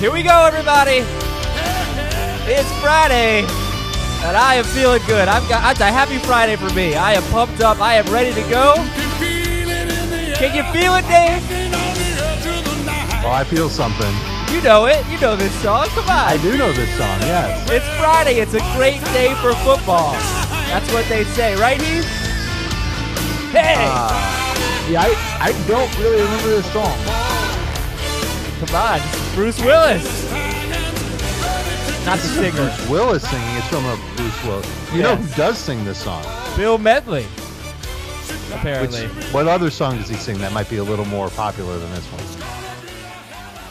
Here we go, everybody. It's Friday, and I am feeling good. I've got it's a happy Friday for me. I am pumped up. I am ready to go. Can you feel it, Dave? Well, I feel something. You know it. You know this song. Come on. I do know this song, yes. It's Friday. It's a great day for football. That's what they say, right, Heath? Hey, uh, Yeah, I, I don't really remember this song. come on, Bruce Willis. Not the singer, Bruce Willis singing. It's from a Bruce Willis. You know who does sing this song? Bill Medley. Which, Apparently, what other song does he sing that might be a little more popular than this one?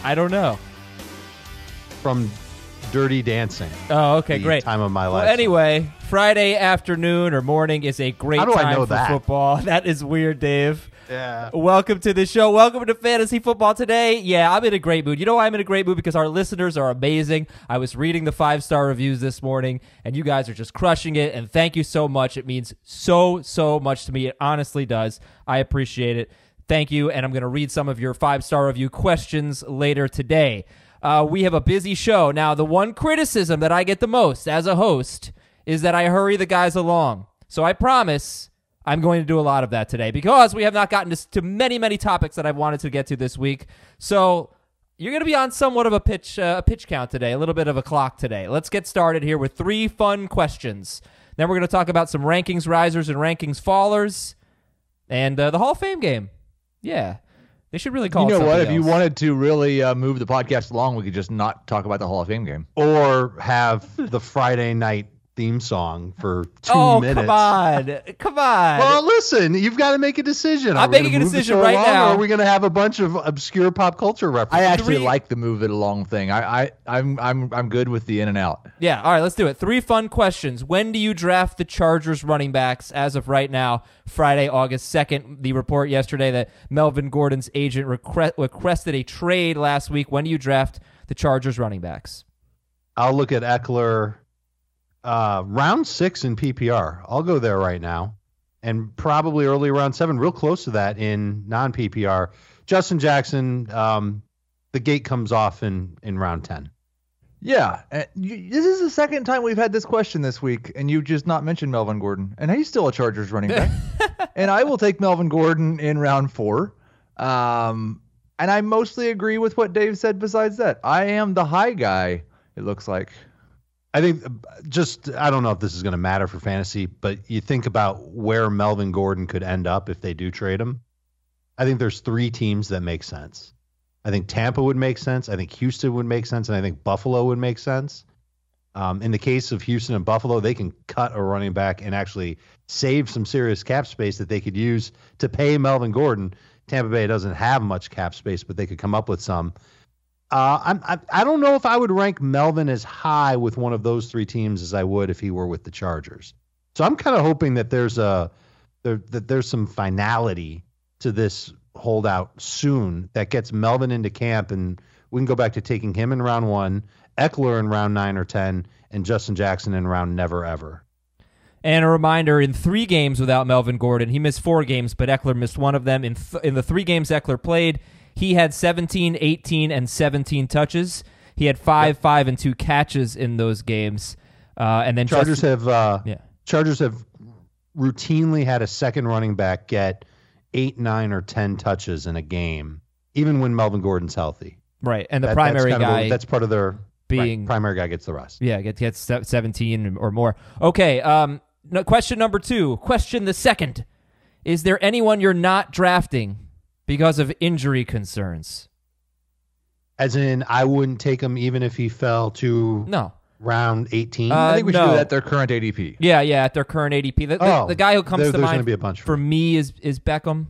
I don't know. From Dirty Dancing. Oh, okay, the great. Time of my life. Well, anyway, Friday afternoon or morning is a great How do I time know for that? football. That is weird, Dave. Yeah. Welcome to the show. Welcome to fantasy football today. Yeah, I'm in a great mood. You know why I'm in a great mood? Because our listeners are amazing. I was reading the five star reviews this morning, and you guys are just crushing it. And thank you so much. It means so, so much to me. It honestly does. I appreciate it. Thank you. And I'm going to read some of your five star review questions later today. Uh, we have a busy show. Now, the one criticism that I get the most as a host is that I hurry the guys along. So I promise I'm going to do a lot of that today because we have not gotten to, to many, many topics that I've wanted to get to this week. So you're going to be on somewhat of a pitch, uh, a pitch count today, a little bit of a clock today. Let's get started here with three fun questions. Then we're going to talk about some rankings risers and rankings fallers, and uh, the Hall of Fame game. Yeah, they should really call. You it know what? something If you wanted to really uh, move the podcast along, we could just not talk about the Hall of Fame game. Or have the Friday night theme song for oh, two oh minutes. come on, come on. Well, listen, you've got to make a decision. Are I'm gonna making a decision right along, now. Or are we going to have a bunch of obscure pop culture references? I actually Three- like the move it along thing. I, I, I'm, I'm, I'm good with the in and out. Yeah, all right, let's do it. Three fun questions. When do you draft the Chargers running backs as of right now, Friday, August 2nd? The report yesterday that Melvin Gordon's agent request, requested a trade last week. When do you draft the Chargers running backs? I'll look at Ekeler uh, round six in PPR. I'll go there right now. And probably early round seven, real close to that in non PPR. Justin Jackson, um, the gate comes off in, in round 10. Yeah, uh, you, this is the second time we've had this question this week, and you've just not mentioned Melvin Gordon, and he's still a Chargers running back. and I will take Melvin Gordon in round four. Um, and I mostly agree with what Dave said. Besides that, I am the high guy. It looks like. I think uh, just, I don't know if this is going to matter for fantasy, but you think about where Melvin Gordon could end up if they do trade him. I think there's three teams that make sense. I think Tampa would make sense. I think Houston would make sense. And I think Buffalo would make sense. Um, in the case of Houston and Buffalo, they can cut a running back and actually save some serious cap space that they could use to pay Melvin Gordon. Tampa Bay doesn't have much cap space, but they could come up with some. Uh, I'm, I, I don't know if I would rank Melvin as high with one of those three teams as I would if he were with the Chargers. So I'm kind of hoping that there's a there, that there's some finality to this holdout soon that gets Melvin into camp and we can go back to taking him in round one, Ekeler in round nine or ten, and Justin Jackson in round never ever. And a reminder: in three games without Melvin Gordon, he missed four games, but Ekeler missed one of them. In th- in the three games Ekeler played, he had 17, 18, and 17 touches. He had five, five, and two catches in those games. Uh, and then Chargers Justin- have uh, yeah. Chargers have routinely had a second running back get eight, nine, or ten touches in a game, even when Melvin Gordon's healthy. right, and the That- primary that's of a- guy that's part of their being right, primary guy gets the rest. Yeah, gets gets 17 or more. Okay, um no, question number 2. Question the second. Is there anyone you're not drafting because of injury concerns? As in, I wouldn't take him even if he fell to No. round 18. Uh, I think we should do that at their current ADP. Yeah, yeah, at their current ADP. The, the, Oh, the guy who comes there- to mind gonna be a bunch for me is is Beckham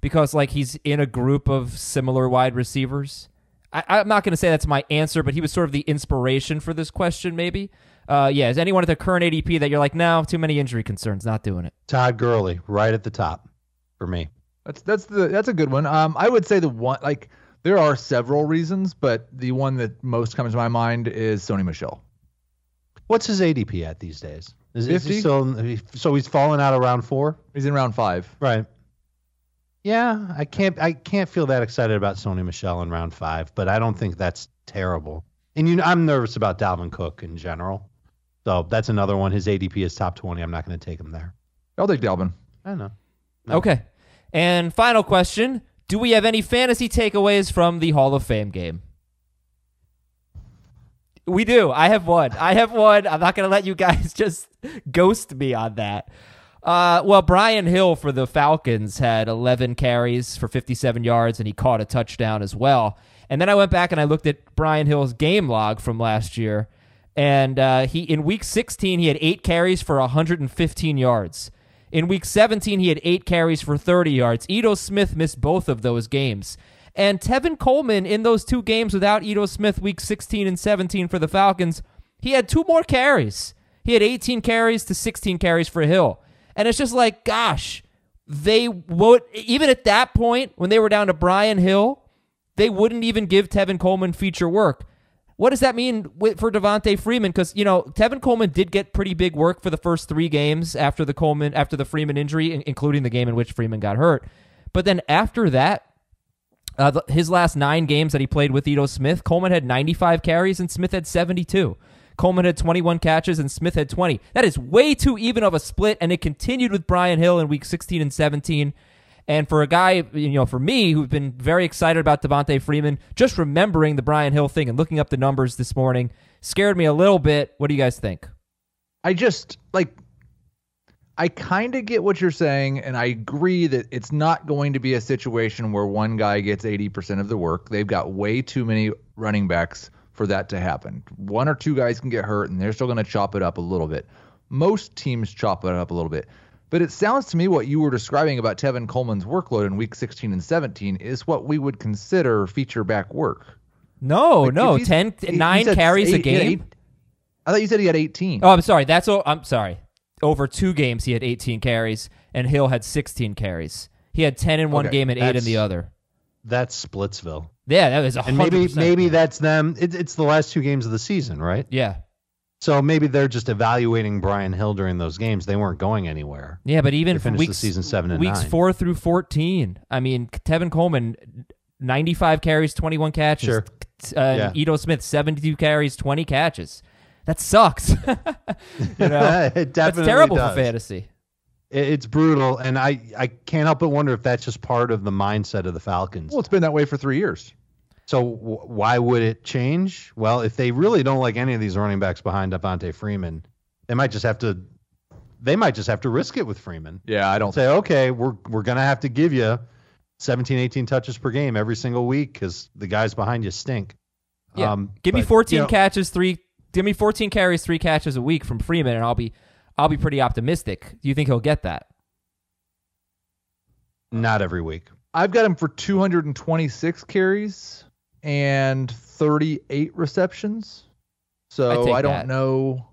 because like he's in a group of similar wide receivers. I, I'm not going to say that's my answer, but he was sort of the inspiration for this question, maybe. Uh, yeah, is anyone at the current ADP that you're like, no, too many injury concerns, not doing it? Todd Gurley, right at the top for me. That's that's the that's a good one. Um, I would say the one like there are several reasons, but the one that most comes to my mind is Sony Michel. What's his ADP at these days? Is, is he still? So he's fallen out of round four, He's in round five. right? Yeah, I can't I can't feel that excited about Sony Michel in round five, but I don't think that's terrible. And you know, I'm nervous about Dalvin Cook in general. So that's another one. His ADP is top 20. I'm not going to take him there. I'll take Dalvin. I don't know. No. Okay. And final question Do we have any fantasy takeaways from the Hall of Fame game? We do. I have one. I have one. I'm not going to let you guys just ghost me on that. Uh, well, Brian Hill for the Falcons had 11 carries for 57 yards, and he caught a touchdown as well. And then I went back and I looked at Brian Hill's game log from last year, and uh, he in week 16 he had eight carries for 115 yards. In week 17 he had eight carries for 30 yards. Ito Smith missed both of those games. And Tevin Coleman in those two games without Ito Smith, week 16 and 17 for the Falcons, he had two more carries. He had 18 carries to 16 carries for Hill. And it's just like, gosh, they would, even at that point, when they were down to Brian Hill, they wouldn't even give Tevin Coleman feature work. What does that mean for Devonta Freeman? Because you know Tevin Coleman did get pretty big work for the first three games after the Coleman after the Freeman injury, including the game in which Freeman got hurt. But then after that, uh, his last nine games that he played with Ito Smith, Coleman had 95 carries and Smith had 72. Coleman had 21 catches and Smith had 20. That is way too even of a split, and it continued with Brian Hill in week 16 and 17. And for a guy, you know, for me who've been very excited about Devonta Freeman, just remembering the Brian Hill thing and looking up the numbers this morning scared me a little bit. What do you guys think? I just like I kind of get what you're saying, and I agree that it's not going to be a situation where one guy gets 80% of the work. They've got way too many running backs for that to happen. One or two guys can get hurt and they're still going to chop it up a little bit. Most teams chop it up a little bit. But it sounds to me what you were describing about Tevin Coleman's workload in week 16 and 17 is what we would consider feature back work. No, like no, 10 9 carries eight, a game. Eight, I thought you said he had 18. Oh, I'm sorry. That's oh, I'm sorry. Over 2 games he had 18 carries and Hill had 16 carries. He had 10 in one okay, game and 8 in the other. That's Splitsville. Yeah, that was a and maybe maybe that's them. It, it's the last two games of the season, right? Yeah. So maybe they're just evaluating Brian Hill during those games. They weren't going anywhere. Yeah, but even from weeks, the season seven and weeks nine. four through fourteen, I mean, Tevin Coleman, ninety-five carries, twenty-one catches. Sure. Uh, yeah. Ito Smith, seventy-two carries, twenty catches. That sucks. you know, it definitely that's terrible does. for fantasy. It's brutal, and I, I can't help but wonder if that's just part of the mindset of the Falcons. Well, it's been that way for three years. So w- why would it change? Well, if they really don't like any of these running backs behind Devonta Freeman, they might just have to. They might just have to risk it with Freeman. Yeah, I don't say okay. We're we're gonna have to give you 17, 18 touches per game every single week because the guys behind you stink. Yeah, um, give but, me 14 you know, catches, three. Give me 14 carries, three catches a week from Freeman, and I'll be I'll be pretty optimistic. Do you think he'll get that? Not every week. I've got him for 226 carries and 38 receptions. So I don't that. know.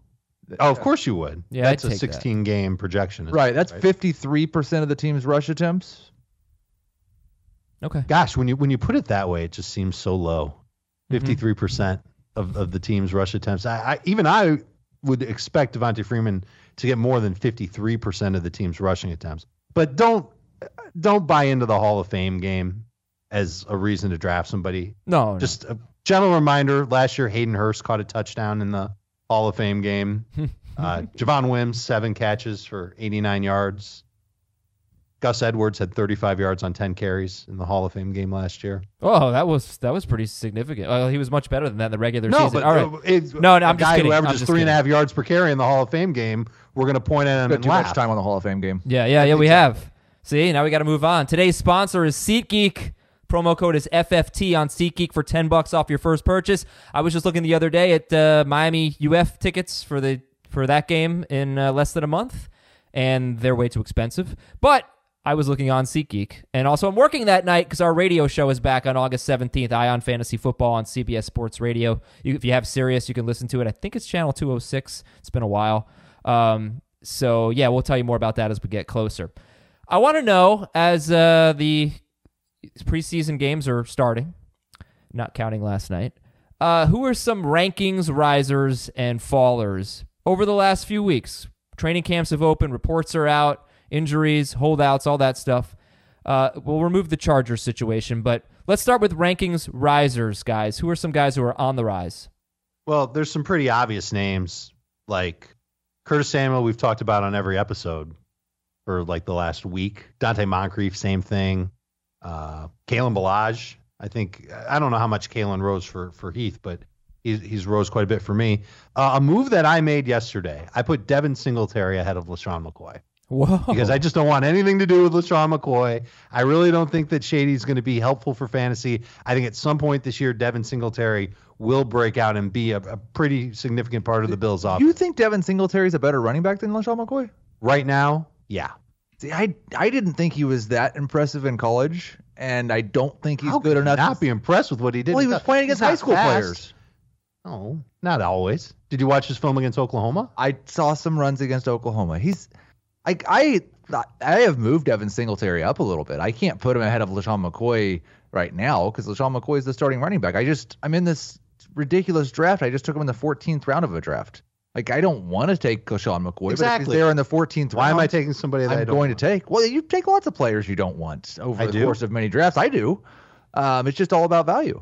Oh, of course you would. Yeah, that's a 16 that. game projection. Right. That's 53% of the team's rush attempts. Okay. Gosh, when you when you put it that way, it just seems so low. 53% mm-hmm. percent of, of the team's rush attempts. I, I even I would expect Devonta Freeman to get more than 53% of the team's rushing attempts. But don't don't buy into the Hall of Fame game as a reason to draft somebody. No, just no. a gentle reminder. Last year, Hayden Hurst caught a touchdown in the Hall of Fame game. uh, Javon Wims seven catches for 89 yards. Gus Edwards had 35 yards on 10 carries in the Hall of Fame game last year. Oh, that was that was pretty significant. Well, he was much better than that in the regular no, season. But, All right. no, no, I'm guy just kidding. who averages three and a half yards per carry in the Hall of Fame game. We're going to point at him Spent and too laugh. much time on the Hall of Fame game. Yeah, yeah, yeah. We have. See, now we got to move on. Today's sponsor is SeatGeek. Promo code is FFT on SeatGeek for 10 bucks off your first purchase. I was just looking the other day at uh, Miami UF tickets for the for that game in uh, less than a month, and they're way too expensive. But I was looking on SeatGeek, and also I'm working that night because our radio show is back on August 17th. Eye on Fantasy Football on CBS Sports Radio. You, if you have Sirius, you can listen to it. I think it's channel 206. It's been a while. Um, so yeah, we'll tell you more about that as we get closer. I want to know as uh, the preseason games are starting, not counting last night. Uh, who are some rankings risers and fallers over the last few weeks? Training camps have opened, reports are out, injuries, holdouts, all that stuff. Uh, we'll remove the Chargers situation, but let's start with rankings risers, guys. Who are some guys who are on the rise? Well, there's some pretty obvious names like Curtis Samuel. We've talked about on every episode for like the last week. Donte Moncrief, same thing. Uh, Kalen Ballage. I think I don't know how much Kalen rose for for Heath, but he's he's rose quite a bit for me. Uh, a move that I made yesterday. I put Devin Singletary ahead of LeSean McCoy. Whoa. Because I just don't want anything to do with LeSean McCoy. I really don't think that Shady's going to be helpful for fantasy. I think at some point this year, Devin Singletary will break out and be a, a pretty significant part of the Bills' offense. You think Devin Singletary is a better running back than LeSean McCoy? Right now, yeah. See, I I didn't think he was that impressive in college, and I don't think he's How good could enough. Not be impressed with what he did. well, he was playing against high school fast. players. Oh, not always. Did you watch his film against Oklahoma? I saw some runs against Oklahoma. He's like I I have moved Evan Singletary up a little bit. I can't put him ahead of LeSean McCoy right now because LeSean McCoy is the starting running back. I just I'm in this ridiculous draft. I just took him in the 14th round of a draft. Like I don't want to take LeSean McCoy, but if Exactly. he's there in the 14th Why round, am I taking somebody that I I'm don't going want? to take. Well, you take lots of players you don't want over I the do. course of many drafts. I do. Um, it's just all about value.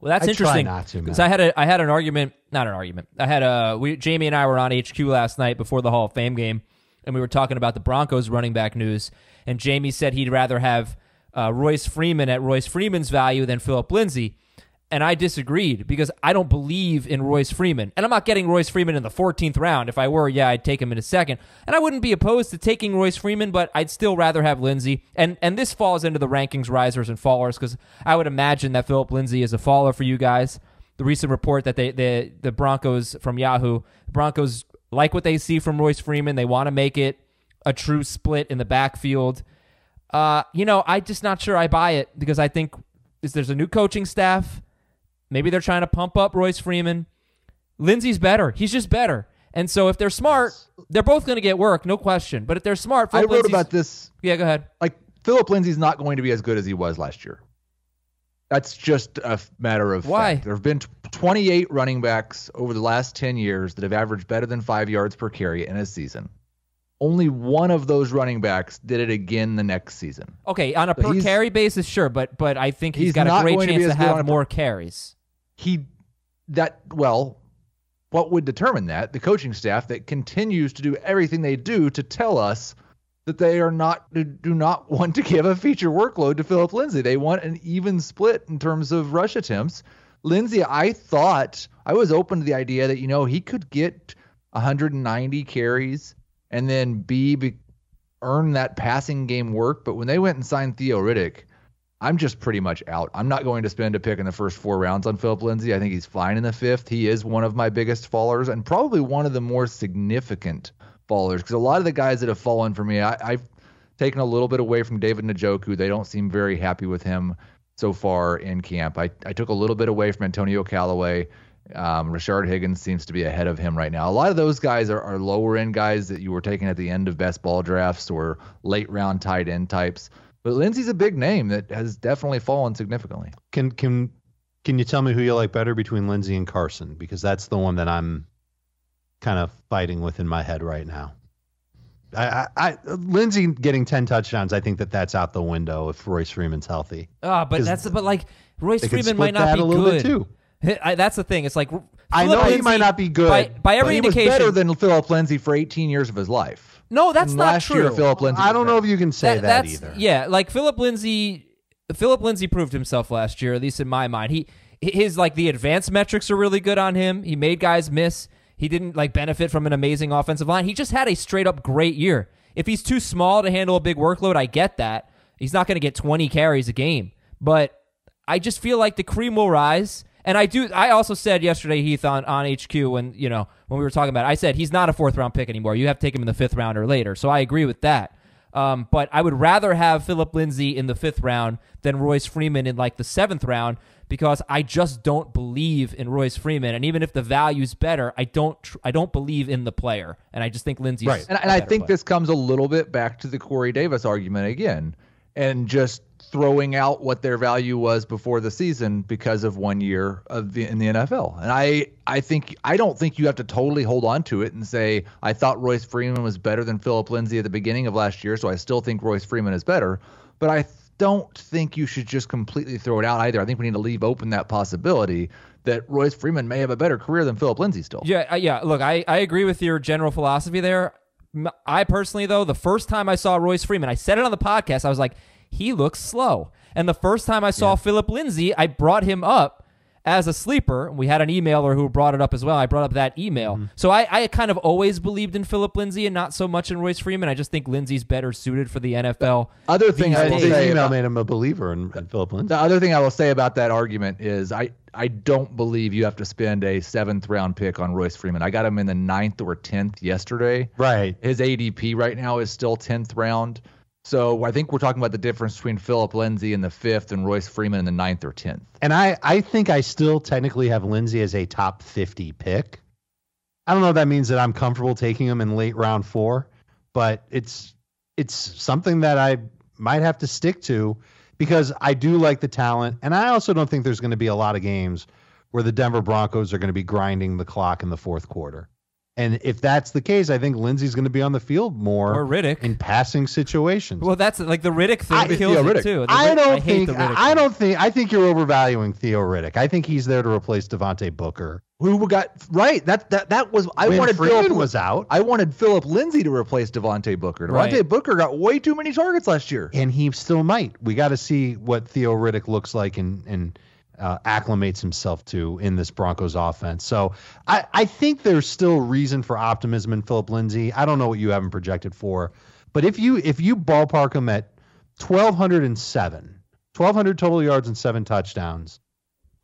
Well, that's I try interesting. not to, Because. I had a I had an argument, not an argument. I had a we Jamie and I were on HQ last night before the Hall of Fame game, and we were talking about the Broncos running back news. And Jamie said he'd rather have uh, Royce Freeman at Royce Freeman's value than Phillip Lindsay. And I disagreed because I don't believe in Royce Freeman. And I'm not getting Royce Freeman in the 14th round. If I were, yeah, I'd take him in a second. And I wouldn't be opposed to taking Royce Freeman, but I'd still rather have Lindsay. And and this falls into the rankings risers and fallers because I would imagine that Phillip Lindsay is a faller for you guys. The recent report that they the the Broncos from Yahoo, the Broncos like what they see from Royce Freeman. They want to make it a true split in the backfield. Uh, you know, I'm just not sure I buy it because I think is there's a new coaching staff. Maybe they're trying to pump up Royce Freeman. Lindsay's better. He's just better. And so if they're smart, they're both going to get work, no question. But if they're smart, I wrote Lindsay's- about this. Yeah, go ahead. Like Phillip Lindsay's not going to be as good as he was last year. That's just a matter of Why? fact. There have been t- 28 running backs over the last 10 years that have averaged better than five yards per carry in a season. Only one of those running backs did it again the next season. Okay, on a So per carry basis, sure, but but I think he's He's got a great to chance to, on have a per- more carries. He that well what would determine that the coaching staff that continues to do everything they do to tell us that they are not do not want to give a feature workload to Phillip Lindsay. They want an even split in terms of rush attempts. Lindsay, I thought I was open to the idea that you know he could get 190 carries and then be, earn that passing game work, but when they went and signed Theo Riddick, I'm just pretty much out. I'm not going to spend a pick in the first four rounds on Phillip Lindsay. I think he's fine in the fifth. He is one of my biggest fallers and probably one of the more significant fallers because a lot of the guys that have fallen for me, I, I've taken a little bit away from David Njoku. They don't seem very happy with him so far in camp. I, I took a little bit away from Antonio Callaway. Um, Rashard Higgins seems to be ahead of him right now. A lot of those guys are, are lower end guys that you were taking at the end of best ball drafts or late round tight end types. But Lindsay's a big name that has definitely fallen significantly. Can can can you tell me who you like better between Lindsay and Carson? Because that's the one that I'm kind of fighting with in my head right now. I, I, I Lindsay getting ten touchdowns. I think that that's out the window if Royce Freeman's healthy. Ah, but 'Cause that's but like Royce Freeman might not that be a little good. bit too. I, that's the thing. It's like I Phillip know he might not be good. by, by every But he was indication. better than Phillip Lindsay for 18 years of his life. no, that's And not last true. year, Phillip Lindsay. I don't know if you can say that, that's either. yeah. Like Phillip Lindsay, Phillip Lindsay proved himself last year, at least in my mind. He his like the advanced metrics are really good on him. He made guys miss. He didn't like benefit from an amazing offensive line. He just had a straight up great year. If he's too small to handle a big workload, I get that. He's not going to get 20 carries a game, but I just feel like the cream will rise. And I do. I also said yesterday, Heath, on, on HQ when you know when we were talking about, it, I said he's not a fourth round pick anymore. You have to take him in the fifth round or later. So I agree with that. Um, but I would rather have Phillip Lindsay in the fifth round than Royce Freeman in like the seventh round because I just don't believe in Royce Freeman. And even if the value's better, I don't. Tr- I don't believe in the player. And I just think Lindsay's Right. And, and I think this comes a little bit back to the Corey Davis argument again. And just throwing out what their value was before the season because of one year of the, in the NFL. And I I think I don't think you have to totally hold on to it and say I thought Royce Freeman was better than Phillip Lindsay at the beginning of last year, so I still think Royce Freeman is better. But I don't think you should just completely throw it out either. I think we need to leave open that possibility that Royce Freeman may have a better career than Phillip Lindsay still. Yeah, uh, yeah. Look, I, I agree with your general philosophy there. I personally, though, the first time I saw Royce Freeman, I said it on the podcast. I was like, he looks slow. And the first time I saw Phillip Lindsay, I brought him up as a sleeper. We had an emailer who brought it up as well. I brought up that email. Mm-hmm. So I, I kind of always believed in Phillip Lindsay and not so much in Royce Freeman. I just think Lindsay's better suited for the NFL. Other thing I I will say the email about- made him a believer in, in Phillip Lindsay. The other thing I will say about that argument is I I don't believe you have to spend a seventh round pick on Royce Freeman. I got him in the ninth or tenth yesterday. Right. His ADP right now is still tenth round. So I think we're talking about the difference between Phillip Lindsay in the fifth and Royce Freeman in the ninth or tenth. And I, I think I still technically have Lindsay as a top 50 pick. I don't know if that means that I'm comfortable taking him in late round four, but it's it's something that I might have to stick to because I do like the talent. And I also don't think there's going to be a lot of games where the Denver Broncos are going to be grinding the clock in the fourth quarter. And if that's the case, I think Lindsay's going to be on the field more Or Riddick. in passing situations. Well, that's like the Riddick thing I- kills Theo it Riddick. too. The I Rid- don't hate think the I, I don't think I think you're overvaluing Theo Riddick. I think he's there to replace Devontae Booker. Who got right? That that that was I when wanted Freeman Phillip was out, I wanted Phillip Lindsay to replace Devontae Booker. Devontae Right. Booker got way too many targets last year. and he still might. We got to see what Theo Riddick looks like and and uh, acclimates himself to in this Broncos offense. So I I think there's still reason for optimism in Phillip Lindsay. I don't know what you haven't projected for, but if you if you ballpark him at 1207, 1200 total yards and seven touchdowns.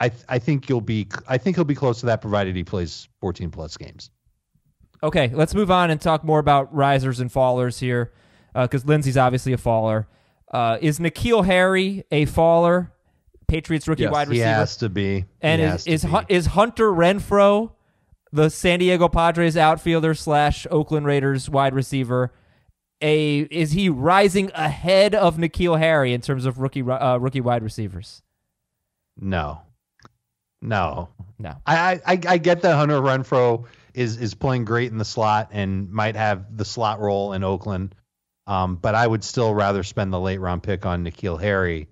I, th- I think you'll be I think he'll be close to that provided he plays 14 plus games. Okay, let's move on and talk more about risers and fallers here, because Lindsay's obviously a faller. Uh, is N'Keal Harry a faller? Patriots rookie Yes, wide He receiver. has to be. and He is is, be. Is Hunter Renfrow, the San Diego Padres outfielder slash Oakland Raiders wide receiver, a is he rising ahead of N'Keal Harry in terms of rookie uh, rookie wide receivers? No, no. No. I, I I get that Hunter Renfrow is is playing great in the slot and might have the slot role in Oakland, um, but I would still rather spend the late round pick on N'Keal Harry,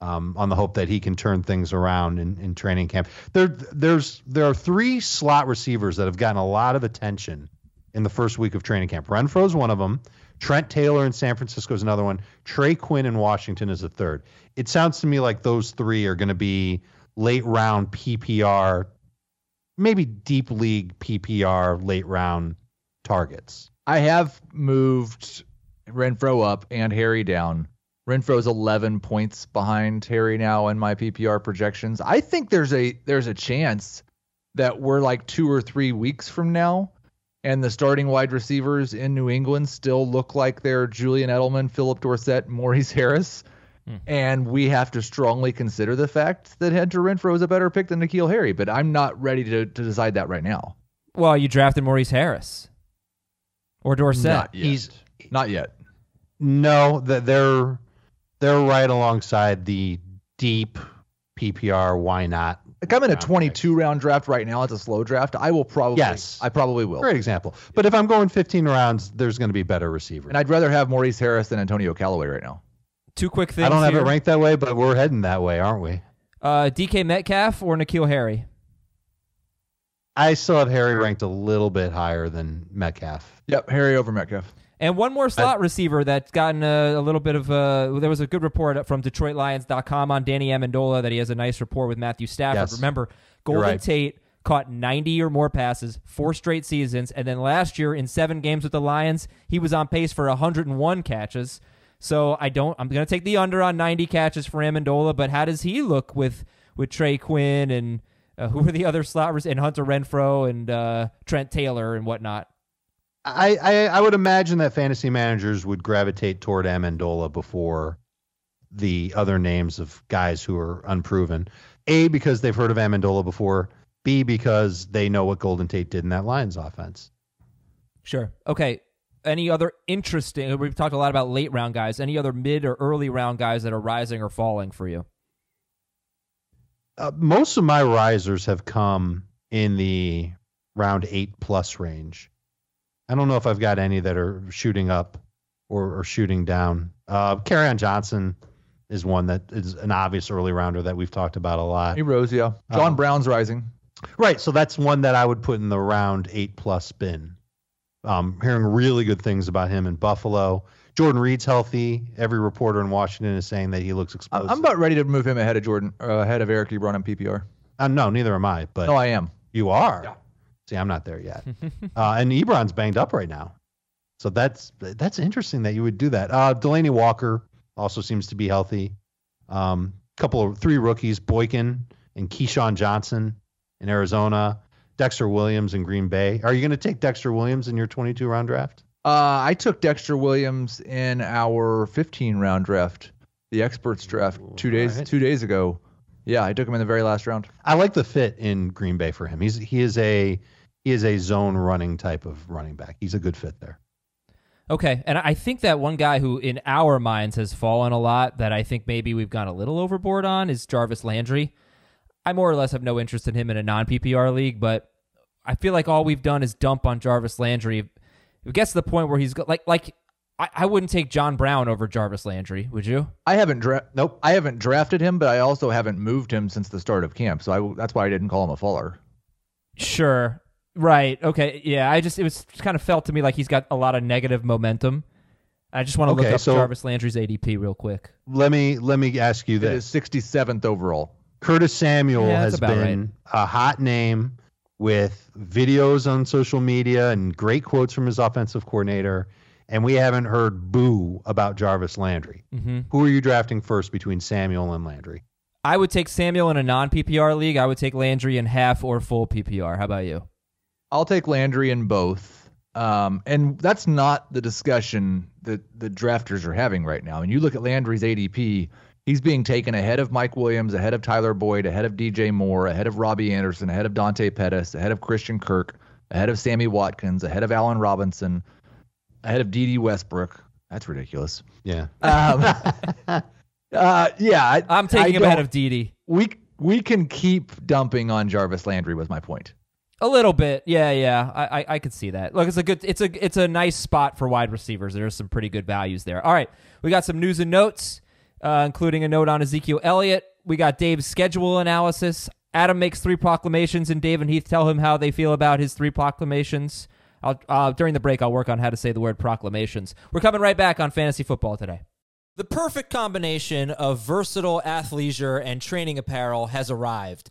um, on the hope that he can turn things around in, in training camp. There there's there are three slot receivers that have gotten a lot of attention in the first week of training camp. Renfrow's one of them. Trent Taylor in San Francisco is another one. Trey Quinn in Washington is a third. It sounds to me like those three are going to be late round PPR, maybe deep league PPR late round targets. I have moved Renfrow up and Harry down. Renfrow's 11 points behind Terry now in my PPR projections. I think there's a there's a chance that we're like 2 or 3 weeks from now and the starting wide receivers in New England still look like they're Julian Edelman, Phillip Dorsett, Maurice Harris. Hmm. And we have to strongly consider the fact that Hunter Renfrow is a better pick than N'Keal Harry, but I'm not ready to, to decide that right now. Well, you drafted Maurice Harris or Dorsett. Not yet. He's- not yet. No, that they're they're right alongside the deep PPR. Why not? Like I'm in a round 22 round draft right now. It's a slow draft. I will probably. Yes. I probably will. Great example. But if I'm going 15 rounds, there's going to be better receivers. And I'd rather have Maurice Harris than Antonio Callaway right now. Two quick things. I don't have here. it ranked that way, but we're heading that way, aren't we? Uh, DK Metcalf or N'Keal Harry? I still have Harry ranked a little bit higher than Metcalf. Yep, Harry over Metcalf. And one more slot receiver that's gotten a, a little bit of a. There was a good report from DetroitLions.com on Danny Amendola that he has a nice rapport with Matthew Stafford. Yes. Remember, Golden right. Tate caught 90 or more passes, four straight seasons, and then last year in seven games with the Lions, he was on pace for 101 catches. So I don't. I'm going to take the under on 90 catches for Amendola. But how does he look with with Trey Quinn and uh, who are the other slot rec- and Hunter Renfrow and uh, Trent Taylor and whatnot? I, I I would imagine that fantasy managers would gravitate toward Amendola before the other names of guys who are unproven. A because they've heard of Amendola before. B because they know what Golden Tate did in that Lions offense. Sure. Okay. any other interesting? We've talked a lot about late round guys. Any other mid or early round guys that are rising or falling for you? Uh, most of my risers have come in the round eight plus range. I don't know if I've got any that are shooting up or, or shooting down. Uh, Kerryon Johnson is one that is an obvious early rounder that we've talked about a lot. He rose, yeah. John Um, Brown's rising. Right, so that's one that I would put in the round eight plus bin. Um, hearing really good things about him in Buffalo. Jordan Reed's healthy. Every reporter in Washington is saying that he looks explosive. I'm about ready to move him ahead of Jordan, uh, ahead of Eric Ebron in PPR. Uh, no, neither am I. But No, I am. you are. Yeah. See, I'm not there yet. uh, and Ebron's banged up right now, so that's that's interesting that you would do that. Uh, Delanie Walker also seems to be healthy. Um, couple of three rookies, Boykin and KeeSean Johnson in Arizona, Dexter Williams in Green Bay. Are you going to take Dexter Williams in your 22 round draft? Uh, I took Dexter Williams in our 15 round draft, the experts draft, two days Alright. two days ago. Yeah, I took him in the very last round. I like the fit in Green Bay for him. He's he is a he is a zone running type of running back. He's a good fit there. Okay, and I think that one guy who, in our minds, has fallen a lot that I think maybe we've gone a little overboard on is Jarvis Landry. I more or less have no interest in him in a non PPR league, but I feel like all we've done is dump on Jarvis Landry. If it gets to the point where he's go- like like I, I wouldn't take John Brown over Jarvis Landry, would you? I haven't dra- Nope. I haven't drafted him, but I also haven't moved him since the start of camp. So I, that's why I didn't call him a faller. Sure. Right. Okay. Yeah. I just it was kind of felt to me like he's got a lot of negative momentum. I just want to look up so- Jarvis Landry's ADP real quick. Let me let me ask you this. 67th overall. Curtis Samuel Yeah, has about been a hot name with videos on social media and great quotes from his offensive coordinator, and we haven't heard boo about Jarvis Landry. Mm-hmm. Who are you drafting first between Samuel and Landry? I would take Samuel in a non PPR league. I would take Landry in half or full PPR. How about you? I'll take Landry in both. Um, and that's not the discussion that the drafters are having right now. And you look at Landry's ADP, he's being taken ahead of Mike Williams, ahead of Tyler Boyd, ahead of DJ Moore, ahead of Robbie Anderson, ahead of Dante Pettis, ahead of Christian Kirk, ahead of Sammy Watkins, ahead of Allen Robinson, ahead of Dede Westbrook. That's ridiculous. Yeah. Um, uh, yeah, I, I'm taking I him ahead of Dede. We we can keep dumping on Jarvis Landry. Was my point. A little bit, yeah, yeah. I, I I could see that. Look, it's a good, it's a it's a nice spot for wide receivers. There's some pretty good values there. All right, we got some news and notes, uh, including a note on Ezekiel Elliott. We got Dave's schedule analysis. Adam makes three proclamations, and Dave and Heath tell him how they feel about his three proclamations. I'll, uh, during the break, I'll work on how to say the word proclamations. We're coming right back on fantasy football today. The perfect combination of versatile athleisure and training apparel has arrived.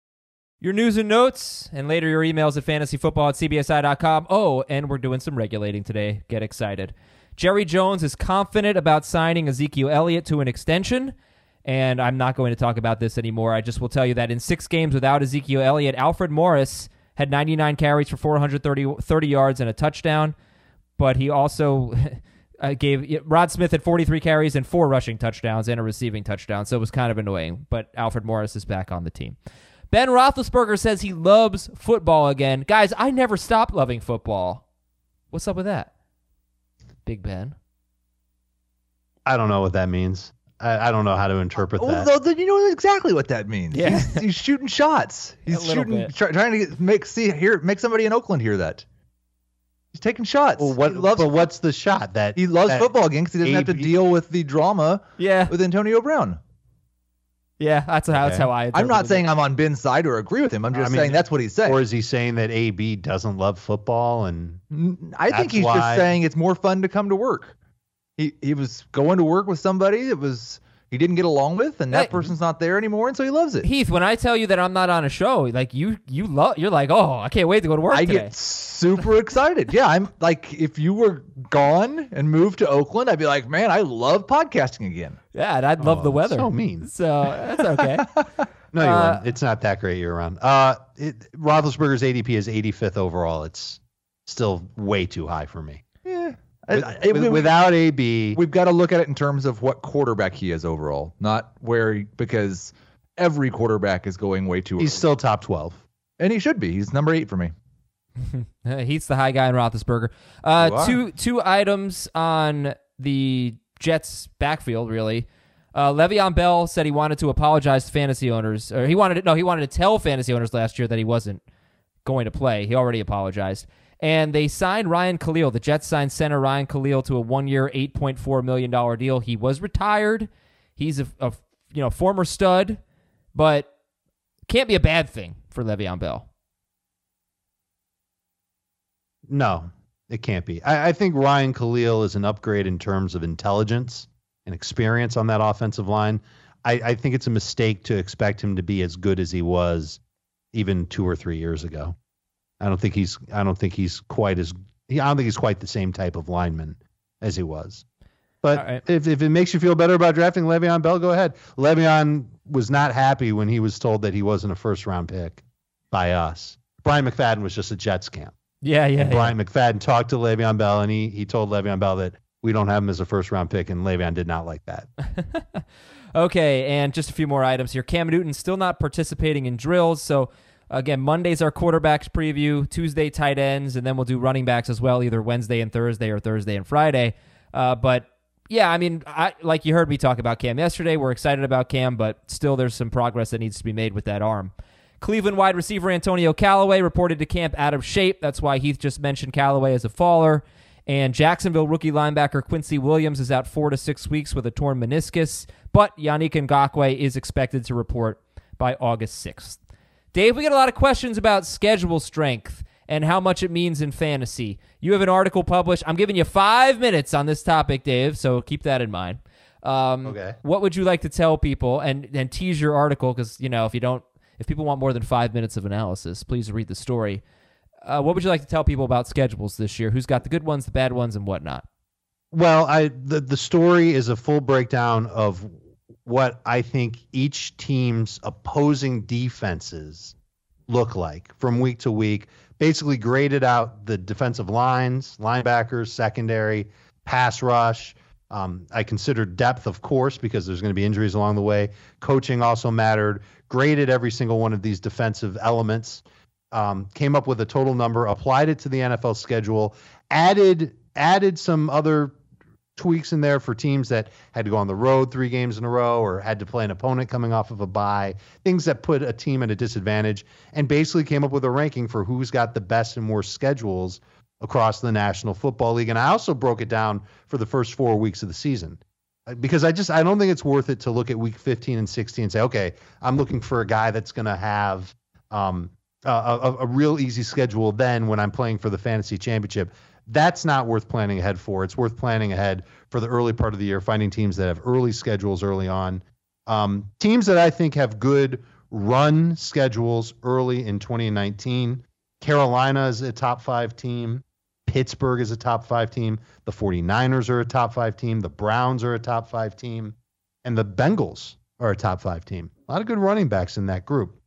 Your news and notes, and later your emails at fantasyfootball at cbsi.com. Oh, and we're doing some regulating today. Get excited. Jerry Jones is confident about signing Ezekiel Elliott to an extension, and I'm not going to talk about this anymore. I just will tell you that in six games without Ezekiel Elliott, Alfred Morris had 99 carries for 430 30 yards and a touchdown, but he also uh, gave Rod Smith had 43 carries and four rushing touchdowns and a receiving touchdown, so it was kind of annoying. But Alfred Morris is back on the team. Ben Roethlisberger says he loves football again. Guys, I never stopped loving football. What's up with that? Big Ben. I don't know what that means. I, I don't know how to interpret that. though, then you know exactly what that means. Yeah. He's, he's shooting shots. He's little shooting, try, trying to get, make see hear make somebody in Oakland hear that. He's taking shots. Well, what? he loves but what's the shot that he loves that football again because he doesn't have to deal with the drama Yeah, with Antonio Brown. Yeah, that's how that's how I. I'm interpreted not it. saying I'm on Ben's side or agree with him. I'm I just mean, saying that's what he's saying. Or is he saying that AB doesn't love football and I think he's why- just saying it's more fun to come to work. He he was going to work with somebody that was he didn't get along with, and that Hey. person's not there anymore, and so he loves it. Heath, when I tell you that I'm not on a show, like you, you love, you're like, oh, I can't wait to go to work I today. get super excited. Yeah, I'm like, if you were gone and moved to Oakland, I'd be like, man, I love podcasting again. yeah, and I'd love Oh, the weather. so mean. So that's okay. No, you Uh, wouldn't. It's not that great year round. Uh, it, Roethlisberger's ADP is 85th overall. It's still way too high for me. Yeah. With- I- I- with- without AB, we've got to look at it in terms of what quarterback he is overall, not where he, because every quarterback is going way too. he's early. still top 12. and he should be. He's number eight for me. He's the high guy in Roethlisberger. Uh, two two items on the Jets backfield. Really, uh, Le'Veon Bell said he wanted to apologize to fantasy owners, or he wanted to, no, he wanted to tell fantasy owners last year that he wasn't going to play. He already apologized. And they signed Ryan Kalil. The Jets signed center Ryan Kalil to a eight point four million dollar deal. He was retired. He's a, a you know former stud, but can't be a bad thing for Le'Veon Bell. No, it can't be. I, I think Ryan Kalil is an upgrade in terms of intelligence and experience on that offensive line. I, I think it's a mistake to expect him to be as good as he was even two or three years ago. I don't think he's I don't think he's quite as I don't think he's quite the same type of lineman as he was. But right. if, if it makes you feel better about drafting Le'Veon Bell, go ahead. Le'Veon was not happy when he was told that he wasn't a first round pick by us. Brian McFadden was just a Jets camp. Yeah, yeah, yeah. Brian McFadden talked to Le'Veon Bell, and he he told Le'Veon Bell that we don't have him as a first round pick, and Le'Veon did not like that. Okay, and just a few more items here. Cam Newton still not participating in drills. So, again, Monday's our quarterbacks preview, Tuesday, tight ends, and then we'll do running backs as well, either Wednesday and Thursday or Thursday and Friday. Uh, but yeah, I mean, I, like you heard me talk about Cam yesterday, we're excited about Cam, but still there's some progress that needs to be made with that arm. Cleveland wide receiver Antonio Callaway reported to camp out of shape. That's why Heath just mentioned Callaway as a faller. And Jacksonville rookie linebacker Quincy Williams is out four to six weeks with a torn meniscus, but Yannick Ngakoue is expected to report by August 6th. Dave, we get a lot of questions about schedule strength and how much it means in fantasy. You have an article published. I'm giving you five minutes on this topic, Dave, so keep that in mind. Um, Okay. What would you like to tell people and, and tease your article? Because, you know, if you don't, if people want more than five minutes of analysis, please read the story. Uh, what would you like to tell people about schedules this year? Who's got the good ones, the bad ones, and whatnot? Well, I the the story is a full breakdown of what I think each team's opposing defenses look like from week to week. Basically, graded out the defensive lines, linebackers, secondary, pass rush. Um, I considered depth, of course, because there's going to be injuries along the way. Coaching also mattered. Graded every single one of these defensive elements. Um, came up with a total number, applied it to the NFL schedule, added added some other tweaks in there for teams that had to go on the road three games in a row or had to play an opponent coming off of a bye, things that put a team at a disadvantage, and basically came up with a ranking for who's got the best and worst schedules across the National Football League. And I also broke it down for the first four weeks of the season. Uh, Because I just I don't think it's worth it to look at week 15 and 16 and say, okay, I'm looking for a guy that's going to have um, a, a, a real easy schedule then when I'm playing for the fantasy championship. That's not worth planning ahead for. It's worth planning ahead for the early part of the year, finding teams that have early schedules early on. Um, teams that I think have good run schedules early in 2019. Carolina is a top five team. Pittsburgh is a top five team. The 49ers are a top five team. The Browns are a top five team. And the Bengals are a top five team. A lot of good running backs in that group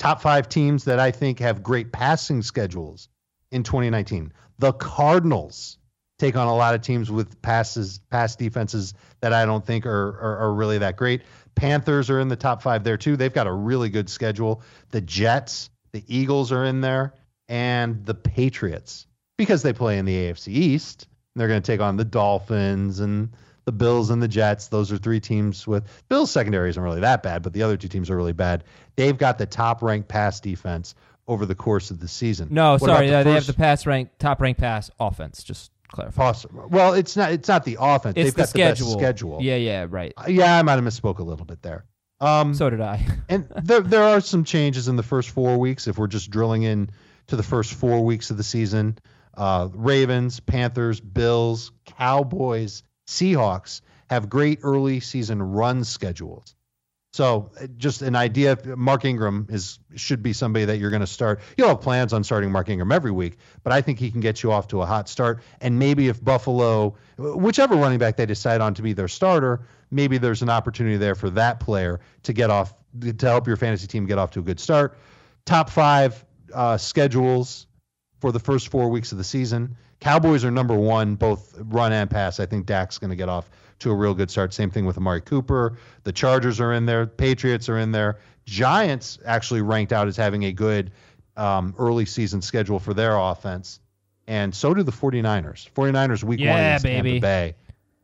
top five teams that I think have great passing schedules in 2019. The Cardinals take on a lot of teams with passes, pass defenses that I don't think are, are, are really that great. Panthers are in the top five there too. They've got a really good schedule. The Jets, the Eagles are in there, and the Patriots because they play in the AFC East. They're going to take on the Dolphins and the Bills and the Jets. Those are three teams with Bills secondary isn't really that bad, but the other two teams are really bad. They've got the top ranked pass defense over the course of the season. No, What sorry, the they have the pass rank, top rank pass offense. Just clarify. Possible. Well, it's not. It's not the offense. It's They've the got schedule. the best schedule. Yeah, yeah, right. Uh, Yeah, I might have misspoke a little bit there. Um, So did I. and there there are some changes in the first four weeks. If we're just drilling in to the first four weeks of the season, uh, Ravens, Panthers, Bills, Cowboys, Seahawks have great early season run schedules. So uh, just an idea. Mark Ingram is should be somebody that you're going to start. You'll have plans on starting Mark Ingram every week, but I think he can get you off to a hot start. And maybe if Buffalo, whichever running back they decide on to be their starter, maybe there's an opportunity there for that player to get off to help your fantasy team get off to a good start. Top five uh, schedules for the first four weeks of the season. Cowboys are number one, both run and pass. I think Dak's going to get off to a real good start. Same thing with Amari Cooper. The Chargers are in there. Patriots are in there. Giants actually ranked out as having a good um, early season schedule for their offense. And so do the 49ers. 49ers week Yeah, one against baby. Tampa Bay.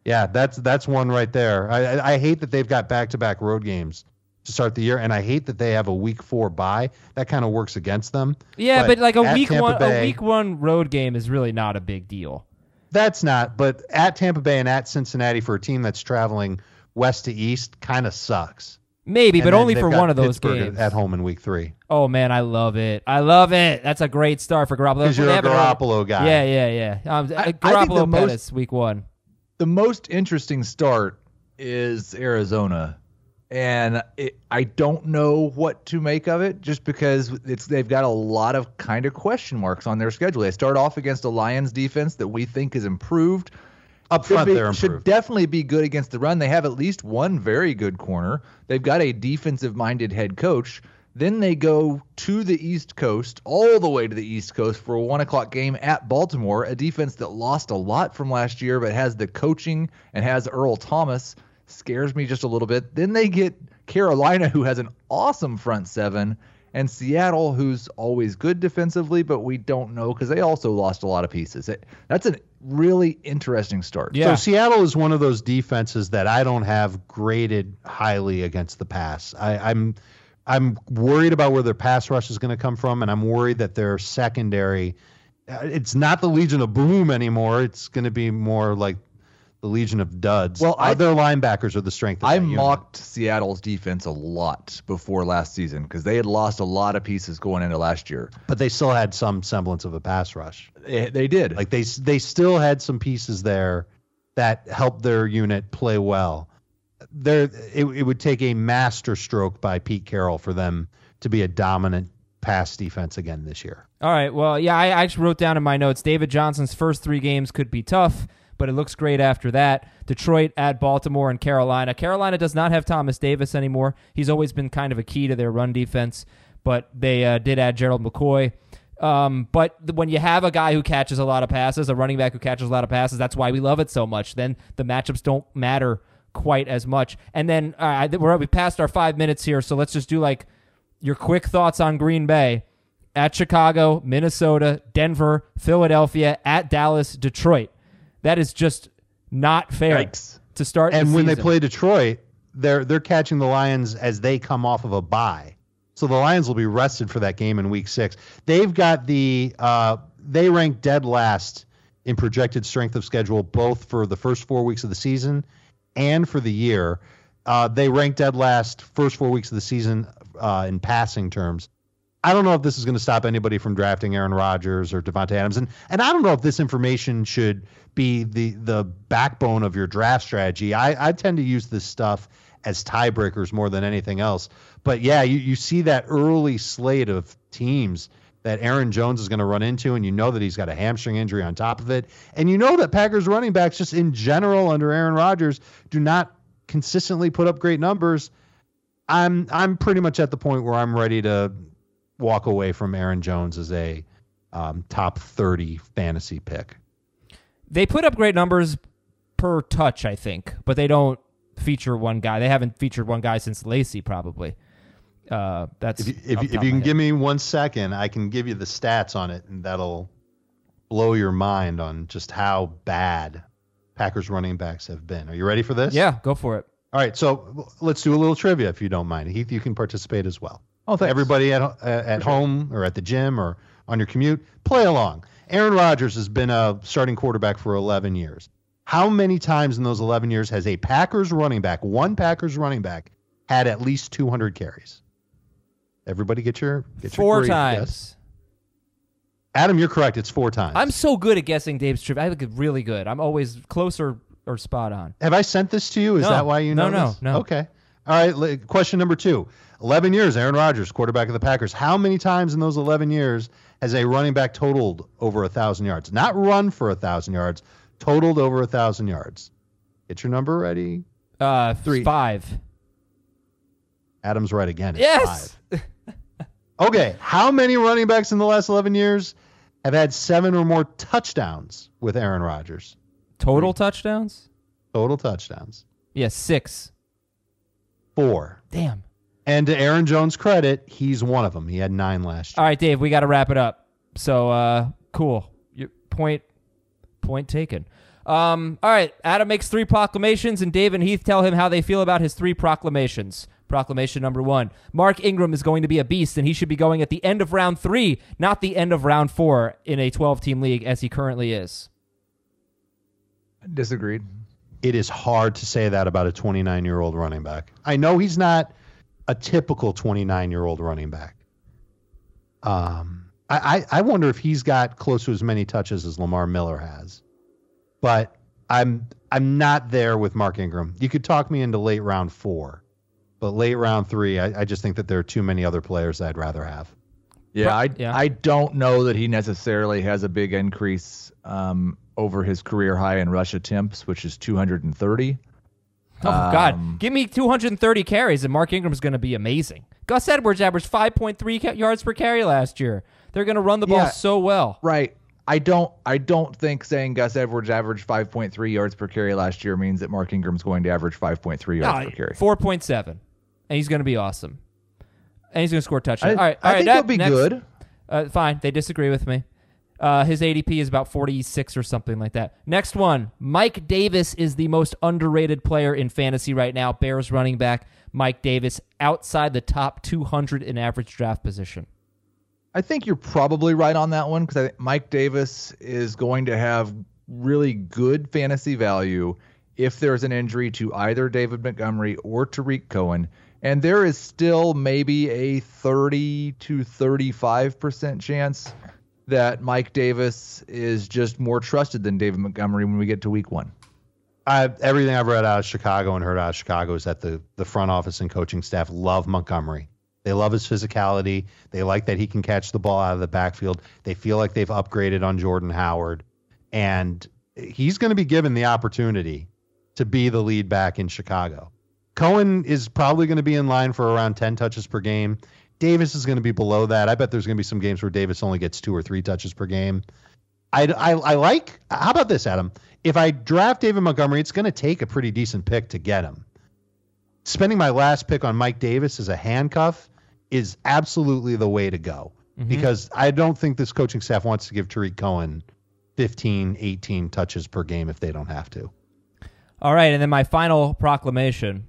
Yeah, that's that's one right there. I, I, I hate that they've got back to back road games to start the year, and I hate that they have a week four bye. That kind of works against them. Yeah, but, like a week Tampa one, a week one road game is really not a big deal. That's not, but at Tampa Bay and at Cincinnati for a team that's traveling west to east kind of sucks. Maybe, And but only for one of those Pittsburgh games. at home in week three Oh man, I love it. I love it. That's a great start for Garoppolo. because you're a Garoppolo guy. Yeah, yeah, yeah. Um, I- I Garoppolo the most- week one. the most interesting start is Arizona, and it, I don't know what to make of it, just because it's they've got a lot of kind of question marks on their schedule. They start off against a Lions defense that we think is improved. Up front, be- they're should definitely be good against the run. They have at least one very good corner. They've got a defensive-minded head coach. Then they go to the East Coast, all the way to the East Coast for a one o'clock game at Baltimore, a defense that lost a lot from last year, but has the coaching and has Earl Thomas. Scares me just a little bit. Then they get Carolina, who has an awesome front seven, and Seattle, who's always good defensively, but we don't know because they also lost a lot of pieces. It, that's a really interesting start. Yeah. So Seattle is one of those defenses that I don't have graded highly against the pass. I, I'm I'm worried about where their pass rush is going to come from, and I'm worried that their secondary. uh, It's not the Legion of Boom anymore. It's going to be more like the Legion of Duds. Well, I- their linebackers are the strength. Of I that unit. mocked Seattle's defense a lot before last season because they had lost a lot of pieces going into last year. but they still had some semblance of a pass rush. They, they did. Like they they still had some pieces there that helped their unit play well. There, it, it would take a master stroke by Pete Carroll for them to be a dominant pass defense again this year. All right. Well, yeah, I actually wrote down in my notes David Johnson's first three games could be tough, but it looks great after that. Detroit at Baltimore and Carolina. Carolina does not have Thomas Davis anymore. He's always been kind of a key to their run defense, but they uh, did add Gerald McCoy. Um, but when you have a guy who catches a lot of passes, a running back who catches a lot of passes, that's why we love it so much. Then the matchups don't matter quite as much. And then uh, we're we passed our five minutes here, so let's just do like your quick thoughts on Green Bay at Chicago, Minnesota, Denver, Philadelphia, at Dallas, Detroit. That is just not fair Yikes. to start. And the when they play Detroit, they're they're catching the Lions as they come off of a bye. So the Lions will be rested for that game in Week Six. They've got the uh, they rank dead last in projected strength of schedule, both for the first four weeks of the season and for the year. Uh, they rank dead last first four weeks of the season uh, in passing terms. I don't know if this is going to stop anybody from drafting Aaron Rodgers or Davante Adams, and and I don't know if this information should be the the backbone of your draft strategy. I, I tend to use this stuff as tiebreakers more than anything else. But yeah, you, you see that early slate of teams that Aaron Jones is going to run into, and you know that he's got a hamstring injury on top of it, and you know that Packers running backs just in general under Aaron Rodgers do not consistently put up great numbers. I'm I'm pretty much at the point where I'm ready to walk away from Aaron Jones as a um, top 30 fantasy pick. they put up great numbers per touch, I think, but they don't feature one guy. They haven't featured one guy since Lacy, probably. Uh, that's If you, if, off you- the top if you can my give me one second, I can give you the stats on it, and that'll blow your mind on just how bad Packers running backs have been. Are you ready for this? yeah, go for it. All right, so let's do a little trivia if you don't mind. Heath, you can participate as well. Oh, thanks. Everybody at uh, at home or at the gym or on your commute, play along. Aaron Rodgers has been a starting quarterback for 11 years. How many times in those 11 years has a Packers running back, one Packers running back, had at least 200 carries? Everybody get your get Four your times. yes? Adam, you're correct. It's four times. I'm so good at guessing Dave's trivia. I look really good. I'm always closer or spot on. Have I sent this to you? Is No. that why you No, know no, this? no. Okay. All right. Question number two. 11 years, Aaron Rodgers, quarterback of the Packers. How many times in those 11 years has a running back totaled over a 1,000 yards? Not run for a 1,000 yards, totaled over a 1,000 yards. Get your number ready. Uh, Three. five. Adam's right again. It's Yes. Okay. How many running backs in the last 11 years have had seven or more touchdowns with Aaron Rodgers? Total touchdowns? Total touchdowns. Yeah, six. Four. Damn. And to Aaron Jones' credit, he's one of them. He had nine last year. All right, Dave, we got to wrap it up. So, uh, cool. Your point, point taken. Um, all right, Adam makes three proclamations, and Dave and Heath tell him how they feel about his three proclamations. Proclamation number one: Mark Ingram is going to be a beast, and he should be going at the end of round three, not the end of round four in a 12-team league as he currently is. Disagreed. it is hard to say that about a 29 year old running back. I know he's not a typical 29 year old running back. Um, I, I I wonder if he's got close to as many touches as Lamar Miller has, but I'm I'm not there with Mark Ingram. You could talk me into late round four, but late round three, I, I just think that there are too many other players I'd rather have. Yeah, I yeah. I don't know that he necessarily has a big increase um, over his career high in rush attempts, which is 230. Oh God, Um, give me 230 carries, and Mark Ingram's going to be amazing. Gus Edwards averaged 5.3 ca- yards per carry last year. They're going to run the ball Yeah. so well. Right. I don't I don't think saying Gus Edwards averaged 5.3 yards per carry last year means that Mark Ingram's going to average 5.3 yards per carry. Four point seven, and he's going to be awesome, and he's going to score touchdowns. I, all right, I all right, think that- he'll be next- good. Uh, fine, they disagree with me. Uh, his ADP is about 46 or something like that. Next one, Mike Davis is the most underrated player in fantasy right now. Bears running back Mike Davis outside the top 200 in average draft position. I think you're probably right on that one because I think Mike Davis is going to have really good fantasy value if there's an injury to either David Montgomery or Tarik Cohen. And there is still maybe a 30 to 35% chance that Mike Davis is just more trusted than David Montgomery when we get to week one. I, everything I've read out of Chicago and heard out of Chicago is that the, the front office and coaching staff love Montgomery. They love his physicality. They like that he can catch the ball out of the backfield. They feel like they've upgraded on Jordan Howard. And he's going to be given the opportunity to be the lead back in Chicago. Cohen is probably going to be in line for around 10 touches per game. Davis is going to be below that. I bet there's going to be some games where Davis only gets two or three touches per game. I, I, I like. How about this, Adam? If I draft David Montgomery, it's going to take a pretty decent pick to get him. Spending my last pick on Mike Davis as a handcuff is absolutely the way to go mm-hmm. because I don't think this coaching staff wants to give Tarik Cohen 15, 18 touches per game if they don't have to. All right, and then my final proclamation.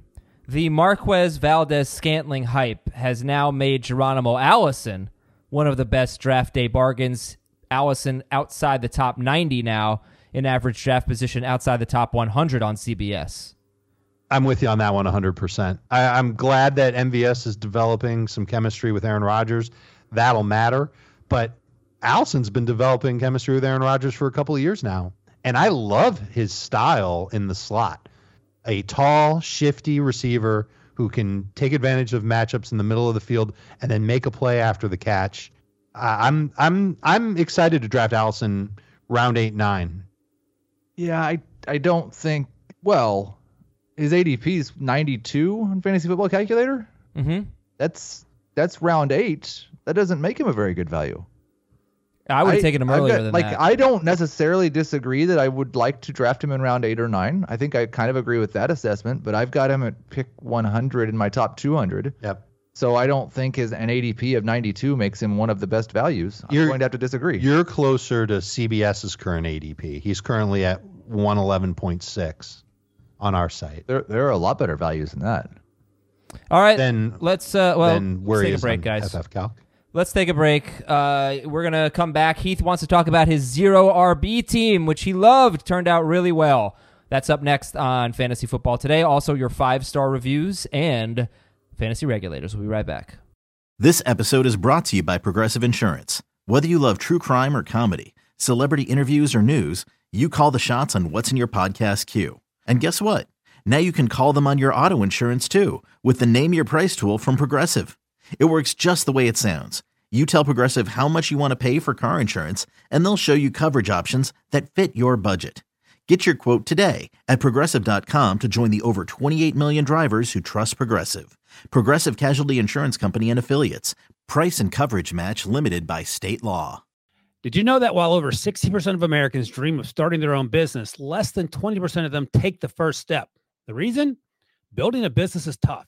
The Marquez Valdes-Scantling hype has now made Geronimo Allison one of the best draft day bargains. Allison outside the top 90 now in average draft position, outside the top 100 on CBS. I'm with you on that one 100%. I, I'm glad that MVS is developing some chemistry with Aaron Rodgers. That'll matter. But Allison's been developing chemistry with Aaron Rodgers for a couple of years now. And I love his style in the slot. A tall, shifty receiver who can take advantage of matchups in the middle of the field and then make a play after the catch. I- I'm I'm I'm excited to draft Allison round eight nine. Yeah, I I don't think. Well, his ADP is 92 on Fantasy Football Calculator. hmm That's that's round eight. That doesn't make him a very good value. I would have taken him I've earlier got- than like that. I don't necessarily disagree that I would like to draft him in round eight or nine. I think I kind of agree with that assessment, but I've got him at pick 100 in my top 200. Yep. So I don't think his an ADP of 92 makes him one of the best values. I'm You're- going to have to disagree. You're closer to CBS's current ADP. He's currently at 111.6 on our site. There there are a lot better values than that. All right, Then let's uh, well then let's take a break, guys. FF Calc. Let's take a break. Uh, we're gonna come back. Heath wants to talk about his zero RB team, which he loved, turned out really well. That's up next on Fantasy Football Today. Also, your five star reviews and fantasy regulators. We'll be right back. This episode is brought to you by Progressive Insurance. Whether you love true crime or comedy, celebrity interviews or news, you call the shots on what's in your podcast queue. And guess what? Now you can call them on your auto insurance too with the Name Your Price tool from Progressive. It works just the way it sounds. You tell Progressive how much you want to pay for car insurance, and they'll show you coverage options that fit your budget. Get your quote today at progressive.com to join the over 28 million drivers who trust Progressive. Progressive Casualty Insurance Company and Affiliates. Price and coverage match limited by state law. Did you know that while over 60% of Americans dream of starting their own business, less than 20% of them take the first step? The reason? Building a business is tough.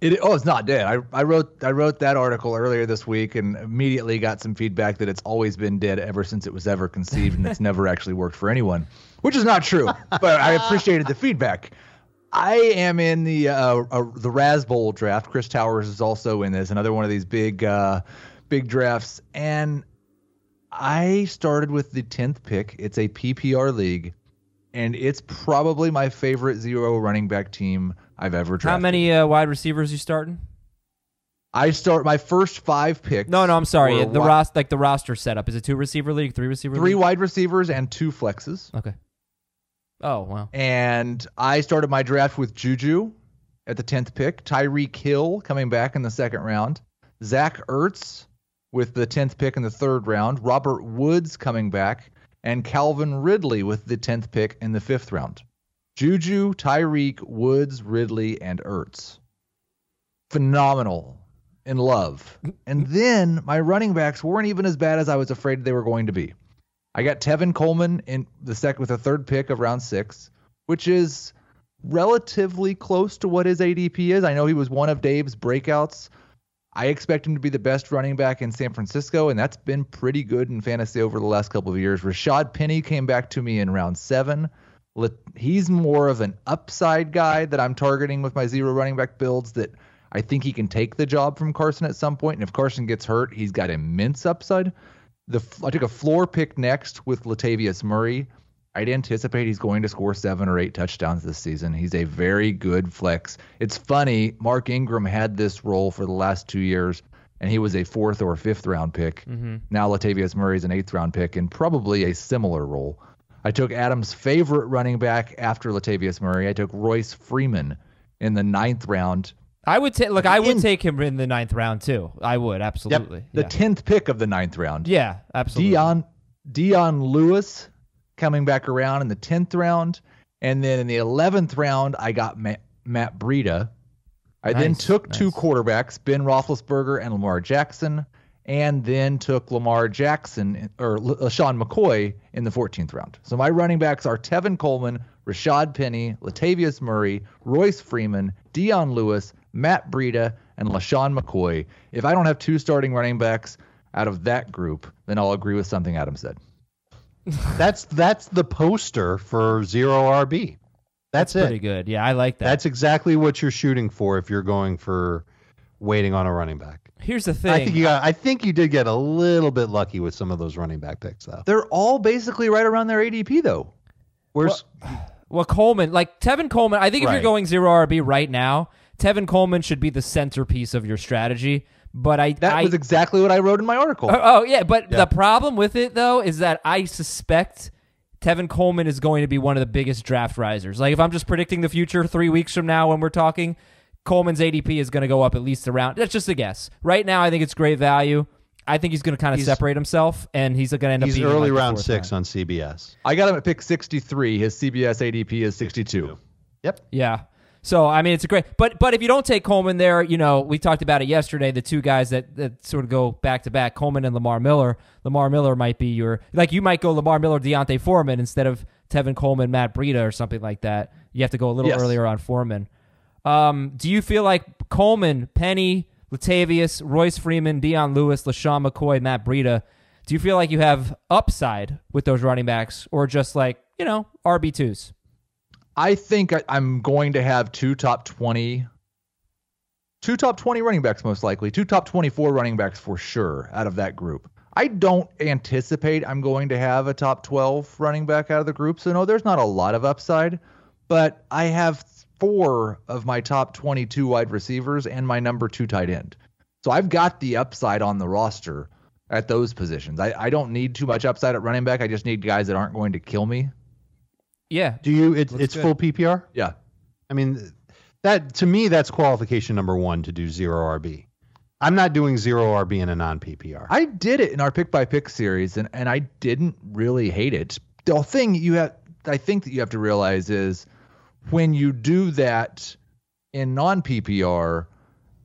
It, oh, it's not dead. I, I wrote I wrote that article earlier this week and immediately got some feedback that it's always been dead ever since it was ever conceived and it's never actually worked for anyone, which is not true. But I appreciated the feedback. I am in the uh, uh, the Razzball draft. Chris Towers is also in this, another one of these big uh, big drafts, and I started with the tenth pick. It's a PPR league, and it's probably my favorite zero running back team I've ever drafted. How many uh, wide receivers you starting? I start my first five picks. No, no, I'm sorry. The roster, like the roster setup, is it two receiver league, three receiver three league? wide receivers and two flexes. Okay. Oh wow. And I started my draft with Juju at the 10th pick, Tyreek Hill coming back in the second round, Zach Ertz with the 10th pick in the third round, Robert Woods coming back, and Calvin Ridley with the 10th pick in the fifth round. Juju, Tyreek, Woods, Ridley, and Ertz. Phenomenal. In love. And then my running backs weren't even as bad as I was afraid they were going to be. I got Tevin Coleman in the second with the third pick of round six, which is relatively close to what his ADP is. I know he was one of Dave's breakouts. I expect him to be the best running back in San Francisco, and that's been pretty good in fantasy over the last couple of years. Rashad Penny came back to me in round seven. He's more of an upside guy that I'm targeting with my zero running back builds that I think he can take the job from Carson at some point. And if Carson gets hurt, he's got immense upside. The I took a floor pick next with Latavius Murray. I'd anticipate he's going to score seven or eight touchdowns this season. He's a very good flex. It's funny, Mark Ingram had this role for the last two years, and he was a fourth or fifth round pick. Mm-hmm. Now Latavius Murray is an eighth round pick and probably a similar role. I took Adam's favorite running back after Latavius Murray. I took Royce Freeman in the ninth round. I would take look. I would In- take him in the ninth round too. I would absolutely. The yeah. tenth pick of the ninth round. yeah, absolutely. Dion Dion Lewis coming back around in the tenth round, and then in the eleventh round, I got Matt, Matt Breida. I then Nice, took two quarterbacks, Ben Roethlisberger and Lamar Jackson, and then took Lamar Jackson or LeSean McCoy in the 14th round. So my running backs are Tevin Coleman, Rashad Penny, Latavius Murray, Royce Freeman, Dion Lewis, Matt Breida, and LeSean McCoy. If I don't have two starting running backs out of that group, then I'll agree with something Adam said. That's that's the poster for zero RB. That's, Pretty it. Pretty good. Yeah, I like that. That's exactly what you're shooting for if you're going for waiting on a running back. Here's the thing. I think you got. I think you did get a little bit lucky with some of those running back picks, though. They're all basically right around their ADP though. Where's Well, Coleman, like Tevin Coleman, I think if you're going zero RB right now, Tevin Coleman should be the centerpiece of your strategy. But I, That I was exactly what I wrote in my article. oh, oh, yeah, but the problem with it though is that I suspect Tevin Coleman is going to be one of the biggest draft risers. Like if I'm just predicting the future three weeks from now when we're talking, Coleman's ADP is going to go up at least around. That's just a guess. Right now, I think it's great value. I think he's going to kind of He's- separate himself, and he's going to end up he's being early like round six round. on CBS. I got him at pick 63. His CBS ADP is 62. Yep. Yeah. So I mean, it's a great. But but if you don't take Coleman there, you know, we talked about it yesterday. The two guys that that sort of go back to back, Coleman and Lamar Miller. Lamar Miller might be your like you might go Lamar Miller, D'Onta Foreman instead of Tevin Coleman, Matt Breida, or something like that. You have to go a little Yes. earlier on Foreman. Um, do you feel like Coleman, Penny, Latavius, Royce Freeman, Dion Lewis, LeSean McCoy, Matt Breida? Do you feel like you have upside with those running backs, or just like you know RB twos? I think I, I'm going to have two top 20, two top 20 running backs most likely, two top 24 running backs for sure out of that group. I don't anticipate I'm going to have a top 12 running back out of the group. So, no, there's not a lot of upside, but I have four of my top 22 wide receivers and my number two tight end. So, I've got the upside on the roster at those positions. I, I don't need too much upside at running back. I just need guys that aren't going to kill me. Yeah, Do you? It's it's good. full PPR. Yeah. I mean, that to me that's qualification number one to do zero RB. I'm not doing zero RB in a non PPR. I did it in our pick by pick series, and, and I didn't really hate it. The thing you have, I think that you have to realize is when you do that in non PPR,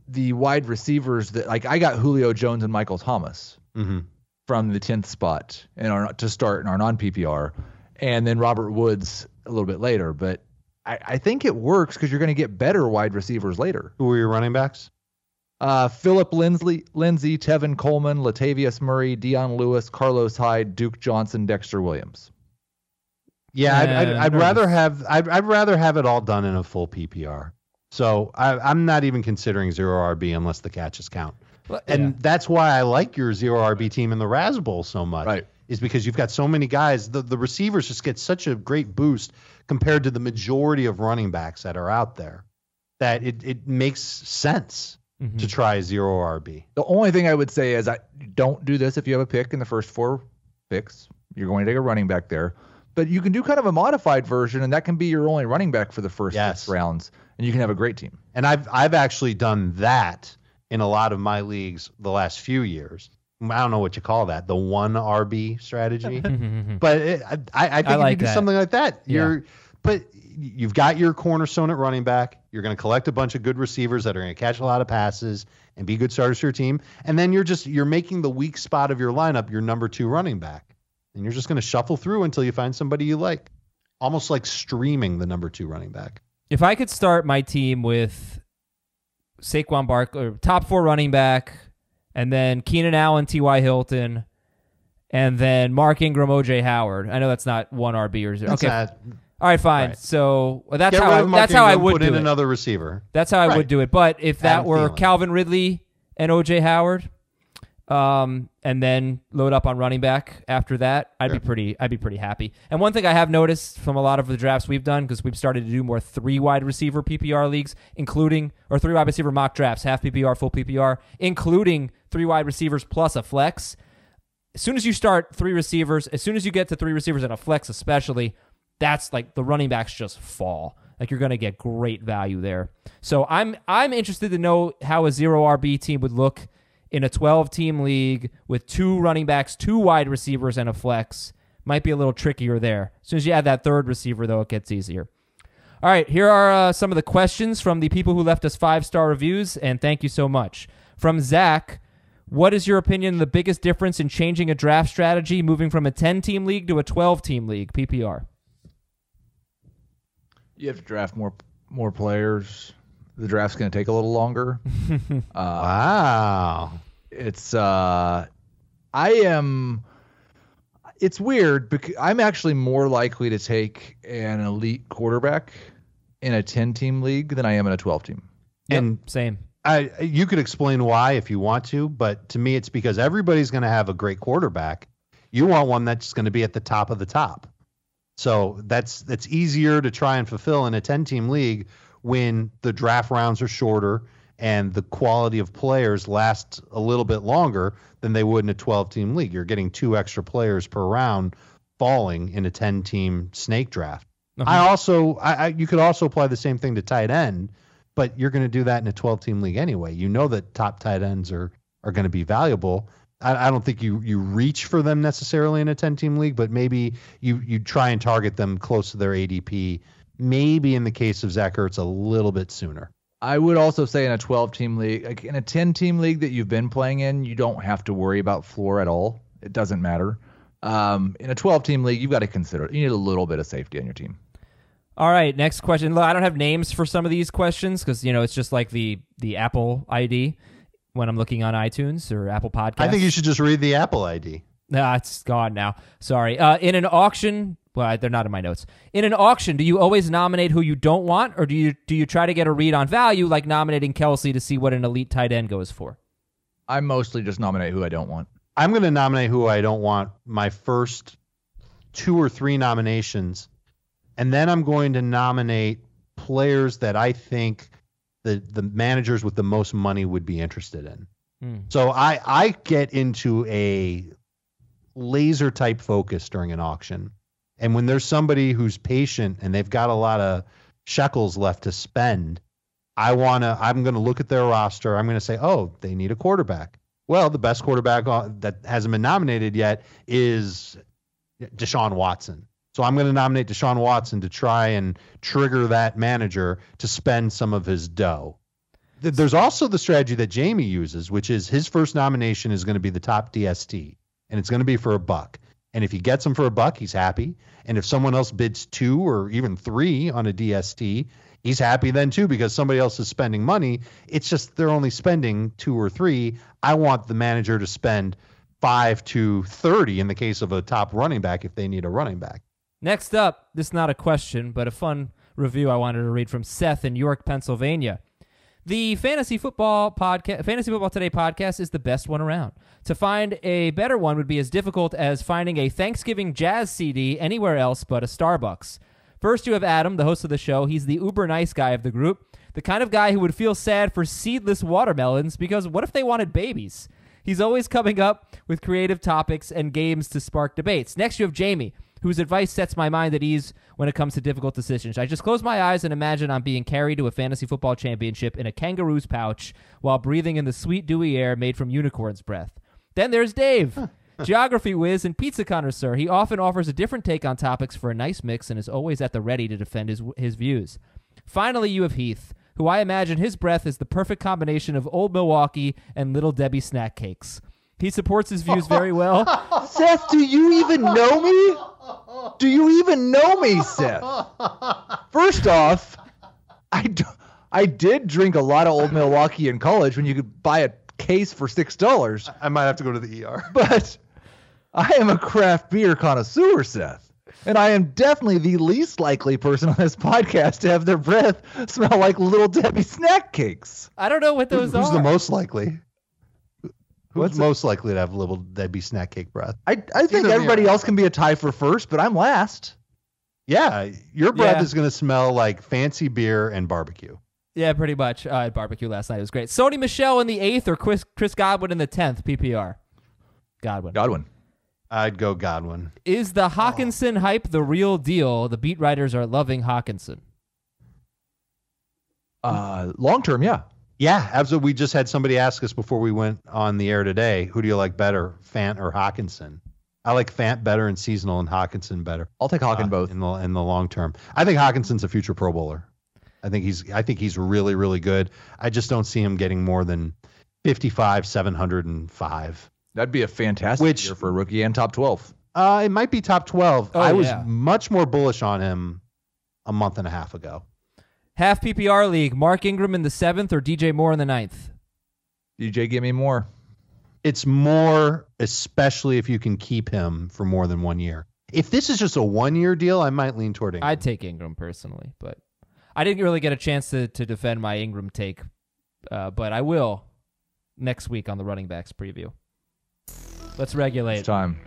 the wide receivers that like I got Julio Jones and Michael Thomas hmm from the tenth spot in our to start in our non PPR, and then Robert Woods a little bit later. But I, I think it works because you're going to get better wide receivers later. Who are your running backs? Uh, Phillip Lindsay, Lindsay, Tevin Coleman, Latavius Murray, Dion Lewis, Carlos Hyde, Duke Johnson, Dexter Williams. Yeah, I'd, I'd, I'd rather have I'd, I'd rather have it all done in a full PPR. So I, I'm not even considering zero RB unless the catches count. And that's why I like your zero RB team in the Razzball so much. Right. Is because you've got so many guys. The the receivers just get such a great boost compared to the majority of running backs that are out there that it, it makes sense Mhm. to try zero RB. The only thing I would say is I don't do this if you have a pick in the first four picks. You're going to take a running back there. But you can do kind of a modified version, and that can be your only running back for the first Yes. six rounds, and you can have a great team. And I've I've actually done that in a lot of my leagues the last few years. I don't know what you call that, the one RB strategy. Mm-hmm, mm-hmm. but it, I, I think if like you do that. something like that, you're. But you've got your cornerstone at running back. You're going to collect a bunch of good receivers that are going to catch a lot of passes and be good starters for your team. And then you're just you're making the weak spot of your lineup your number two running back, and you're just going to shuffle through until you find somebody you like, almost like streaming the number two running back. If I could start my team with Saquon Barkley, or top four running back, and then Keenan Allen, T.Y. Hilton, and then Mark Ingram, O.J. Howard. I know that's not one RB or zero. That's okay, not- all right, fine. right. So well, that's Get how I, that's how I would put do in it. another receiver. That's how I Right. would do it. But if that Adam were Thielen. Calvin Ridley and OJ Howard, um, and then load up on running back after that, I'd be pretty I'd be pretty happy. And one thing I have noticed from a lot of the drafts we've done, because we've started to do more three wide receiver PPR leagues, including or three wide receiver mock drafts, half PPR, full PPR, including three wide receivers plus a flex. As soon as you start three receivers, as soon as you get to three receivers and a flex, especially, that's like the running backs just fall. Like you're going to get great value there. So I'm I'm interested to know how a zero RB team would look in a 12 team league with two running backs, two wide receivers, and a flex. Might be a little trickier there. As soon as you add that third receiver, though, it gets easier. All right, here are uh, some of the questions from the people who left us five star reviews, and thank you so much. From Zach, what is your opinion the biggest difference in changing a draft strategy, moving from a 10 team league to a 12 team league, PPR? You have to draft more more players. The draft's going to take a little longer. uh, Wow. it's uh i am it's weird because i'm actually more likely to take an elite quarterback in a 10 team league than i am in a 12 team And Same. I you could explain why if you want to, but to me it's because everybody's going to have a great quarterback. You want one that's going to be at the top of the top. So that's that's easier to try and fulfill in a 10 team league when the draft rounds are shorter and the quality of players lasts a little bit longer than they would in a 12 team league. You're getting two extra players per round falling in a 10 team snake draft. Uh-huh. I also I, I you could also apply the same thing to tight end, but you're going to do that in a 12 team league anyway. You know that top tight ends are are going to be valuable. I, I don't think you you reach for them necessarily in a 10 team league, but maybe you you try and target them close to their ADP. Maybe in the case of Zach Ertz, a little bit sooner. I would also say in a 12 team league, like in a 10 team league that you've been playing in, you don't have to worry about floor at all. It doesn't matter. Um, in a 12 team league, you've got to consider you need a little bit of safety on your team. All right, next question. Look, I don't have names for some of these questions because you know it's just like the the Apple ID when I'm looking on iTunes or Apple Podcasts. I think you should just read the Apple ID. Nah, it's gone now. Sorry. Uh, in an auction, well, they're not in my notes. In an auction, do you always nominate who you don't want, or do you do you try to get a read on value, like nominating Kelce to see what an elite tight end goes for? I mostly just nominate who I don't want. I'm going to nominate who I don't want my first two or three nominations, and then I'm going to nominate players that I think the the managers with the most money would be interested in. Hmm. So I I get into a laser type focus during an auction. And when there's somebody who's patient and they've got a lot of shekels left to spend, I want to I'm going to look at their roster. I'm going to say, "Oh, they need a quarterback." Well, the best quarterback that hasn't been nominated yet is Deshaun Watson. So I'm going to nominate Deshaun Watson to try and trigger that manager to spend some of his dough. There's also the strategy that Jamie uses, which is his first nomination is going to be the top DST, and it's going to be for a buck. And if he gets him for a buck, he's happy. And if someone else bids two or even three on a DST, he's happy then too because somebody else is spending money. It's just they're only spending two or three. I want the manager to spend five to 30 in the case of a top running back if they need a running back. Next up, this is not a question, but a fun review I wanted to read from Seth in York, Pennsylvania. The Fantasy Football podcast, Fantasy Football Today podcast is the best one around. To find a better one would be as difficult as finding a Thanksgiving jazz CD anywhere else but a Starbucks. First, you have Adam, the host of the show. He's the uber nice guy of the group, the kind of guy who would feel sad for seedless watermelons because what if they wanted babies? He's always coming up with creative topics and games to spark debates. Next, you have Jamie, whose advice sets my mind at ease when it comes to difficult decisions. I just close my eyes and imagine I'm being carried to a fantasy football championship in a kangaroo's pouch while breathing in the sweet, dewy air made from unicorn's breath. Then there's Dave. Geography whiz and pizza connoisseur. He often offers a different take on topics for a nice mix and is always at the ready to defend his, his views. Finally, you have Heath, who I imagine his breath is the perfect combination of Old Milwaukee and Little Debbie snack cakes. He supports his views very well. Seth, do you even know me? Do you even know me, Seth? First off, I, d- I did drink a lot of Old Milwaukee in college when you could buy a case for six dollars, I might have to go to the ER. but I am a craft beer connoisseur, Seth. And I am definitely the least likely person on this podcast to have their breath smell like Little Debbie snack cakes. I don't know what those Who's are. Who's the most likely? Who's What's it- most likely to have a little that be snack cake breath? I, I think everybody else can be a tie for first, but I'm last. Yeah, your breath Yeah. is going to smell like fancy beer and barbecue. Yeah, pretty much. Uh, I had barbecue last night. It was great. Sony Michel in the eighth or Chris, Chris Godwin in the tenth PPR. Godwin. Godwin. I'd go Godwin. Is the Hockenson hype the real deal? The beat writers are loving Hockenson. Uh, long term, yeah. Yeah, absolutely. We just had somebody ask us before we went on the air today, who do you like better, Fant or Hockenson? I like Fant better in seasonal and Hockenson better. I'll take Hawkin uh, both. in the in the long term. I think Hockenson's a future Pro Bowler. I think he's I think he's really really good. I just don't see him getting more than 55 705. That'd be a fantastic Which- year for a rookie and top 12. Uh it might be top 12. Oh, I was yeah. much more bullish on him a month and a half ago. Half PPR league. Mark Ingram in the seventh or DJ Moore in the ninth. DJ, give me more. It's more especially if you can keep him for more than one year. If this is just a one year deal, I might lean toward Ingram. I'd take Ingram personally, but I didn't really get a chance to, to defend my Ingram take, uh, but I will next week on the running backs preview. Let's regulate. It's time.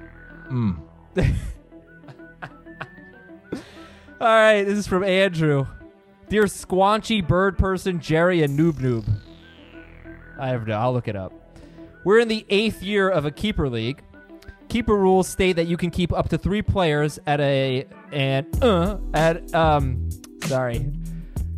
Mm. All right, this is from Andrew. Dear squanchy bird person, Jerry and Noob Noob. I have no, I'll look it up. We're in the eighth year of a keeper league. Keeper rules state that you can keep up to three players at a and uh at um sorry.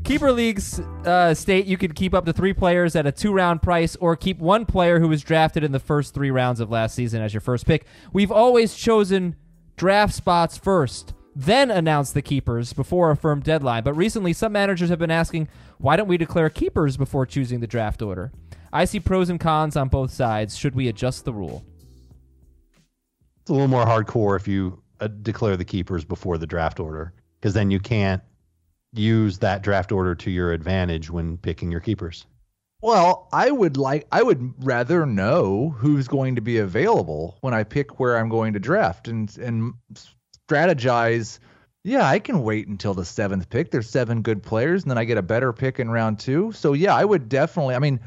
Keeper leagues uh, state you can keep up to three players at a two round price or keep one player who was drafted in the first three rounds of last season as your first pick. We've always chosen draft spots first. Then announce the keepers before a firm deadline. But recently, some managers have been asking, why don't we declare keepers before choosing the draft order? I see pros and cons on both sides. Should we adjust the rule? It's a little more hardcore if you uh, declare the keepers before the draft order, because then you can't use that draft order to your advantage when picking your keepers. Well, I would like I would rather know who's going to be available when I pick where I'm going to draft and and strategize. Yeah, I can wait until the seventh pick. There's seven good players, and then I get a better pick in round two. So yeah, I would definitely. I mean,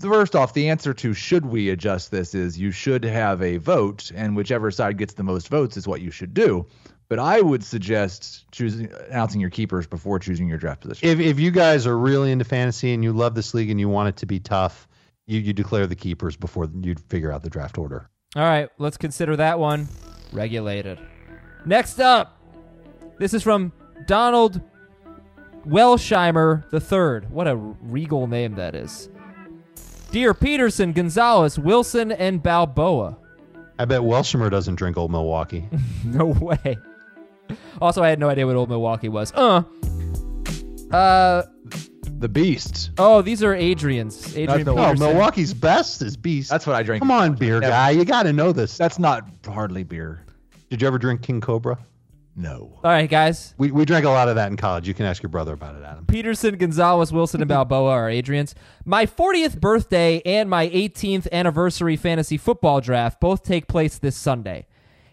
first off, the answer to should we adjust this is you should have a vote, and whichever side gets the most votes is what you should do. But I would suggest choosing announcing your keepers before choosing your draft position. If if you guys are really into fantasy and you love this league and you want it to be tough, you you declare the keepers before you figure out the draft order. All right, let's consider that one regulated. Next up, this is from Donald Welsheimer III. What a regal name that is. Dear Peterson, Gonzalez, Wilson, and Balboa. I bet Welshamer doesn't drink Old Milwaukee. no way. Also, I had no idea what Old Milwaukee was. Uh. Uh. The Beast. Oh, these are Adrian's. Adrian That's oh, Peterson. Milwaukee's best is Beast. That's what I drink. Come on, beer guy, you got to know this. That's not hardly beer. Did you ever drink King Cobra? No. All right, guys. We we drank a lot of that in college. You can ask your brother about it, Adam. Peterson, Gonzalez, Wilson, and Balboa are Adrian's. My 40th birthday and my 18th anniversary fantasy football draft both take place this Sunday.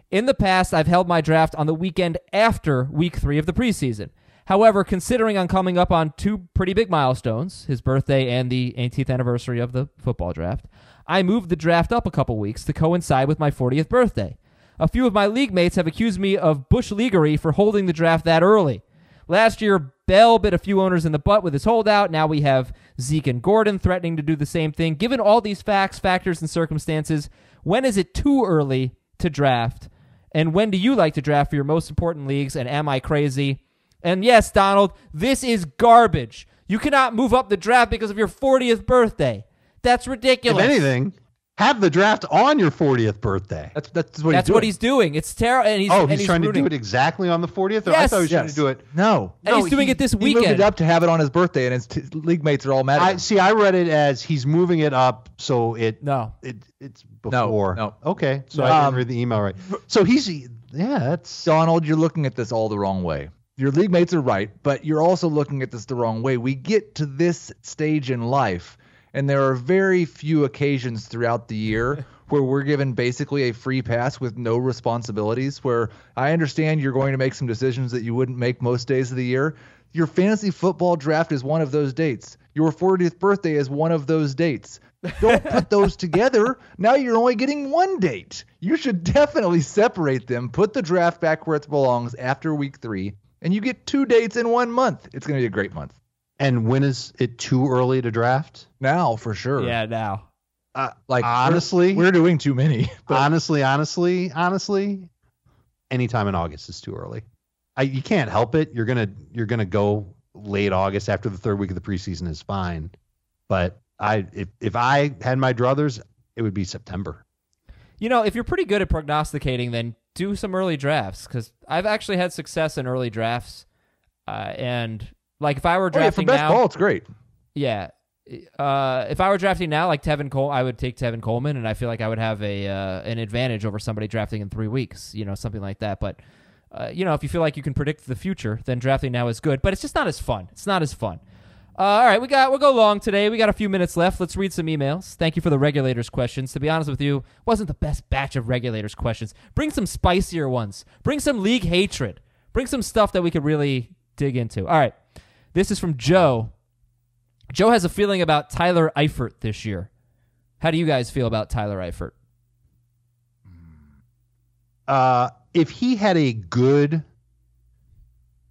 In the past, I've held my draft on the weekend after week three of the preseason. However, considering I'm coming up on two pretty big milestones, his birthday and the 18th anniversary of the football draft, I moved the draft up a couple weeks to coincide with my 40th birthday. A few of my league mates have accused me of bush leaguery for holding the draft that early. Last year, Bell bit a few owners in the butt with his holdout. Now we have Zeke and Gordon threatening to do the same thing. Given all these facts, factors, and circumstances, when is it too early to draft? And when do you like to draft for your most important leagues? And am I crazy? And yes, Donald, this is garbage. You cannot move up the draft because of your 40th birthday. That's ridiculous. If anything, have the draft on your 40th birthday. That's that's what that's he's doing. what he's doing. It's terrible. And he's oh, and he's, trying rooting. to do it exactly on the 40th? I Yes. thought he was trying Yes. to do it. No. And no, he's doing he- it this He moved weekend. it up to have it on his birthday, and his t- league mates are all mad at I him. see. I read it as he's moving it up, so it No. it it's before. no. Okay, so No. I didn't Um, read the email right. So he's yeah, that's Donald, you're looking at this all the wrong way. Your league mates are right, but you're also looking at this the wrong way. We get to this stage in life, and there are very few occasions throughout the year where we're given basically a free pass with no responsibilities. Where I understand you're going to make some decisions that you wouldn't make most days of the year. Your fantasy football draft is one of those dates. Your 40th birthday is one of those dates. Don't put those together. Now you're only getting one date. You should definitely separate them. Put the draft back where it belongs after week three, and you get two dates in one month. It's going to be a great month. And when is it too early to draft? Now, for sure. Yeah, now. Uh, Like we're- honestly, we're, doing too many. But honestly, honestly, honestly, anytime in August is too early. I, you can't help it. You're gonna you're gonna go late August after the third week of the preseason is fine. But I if if I had my druthers, it would be September. You know, if you're pretty good at prognosticating, then do some early drafts because I've actually had success in early drafts. Uh, and like if I were Oh, yeah, for drafting best now, ball, it's great. yeah. Uh, if I were drafting now, like Tevin Cole, I would take Tevin Coleman, and I feel like I would have a uh, an advantage over somebody drafting in three weeks. You know, something like that. But uh, you know, if you feel like you can predict the future, then drafting now is good. But it's just not as fun. It's not as fun. Uh, all right, we got we'll go long today. We got a few minutes left. Let's read some emails. Thank you for the regulators questions. To be honest with you, wasn't the best batch of regulators questions. Bring some spicier ones. Bring some league hatred. Bring some stuff that we could really dig into. All right, this is from Joe. Joe has a feeling about Tyler Eifert this year. How do you guys feel about Tyler Eifert? Uh, if he had a good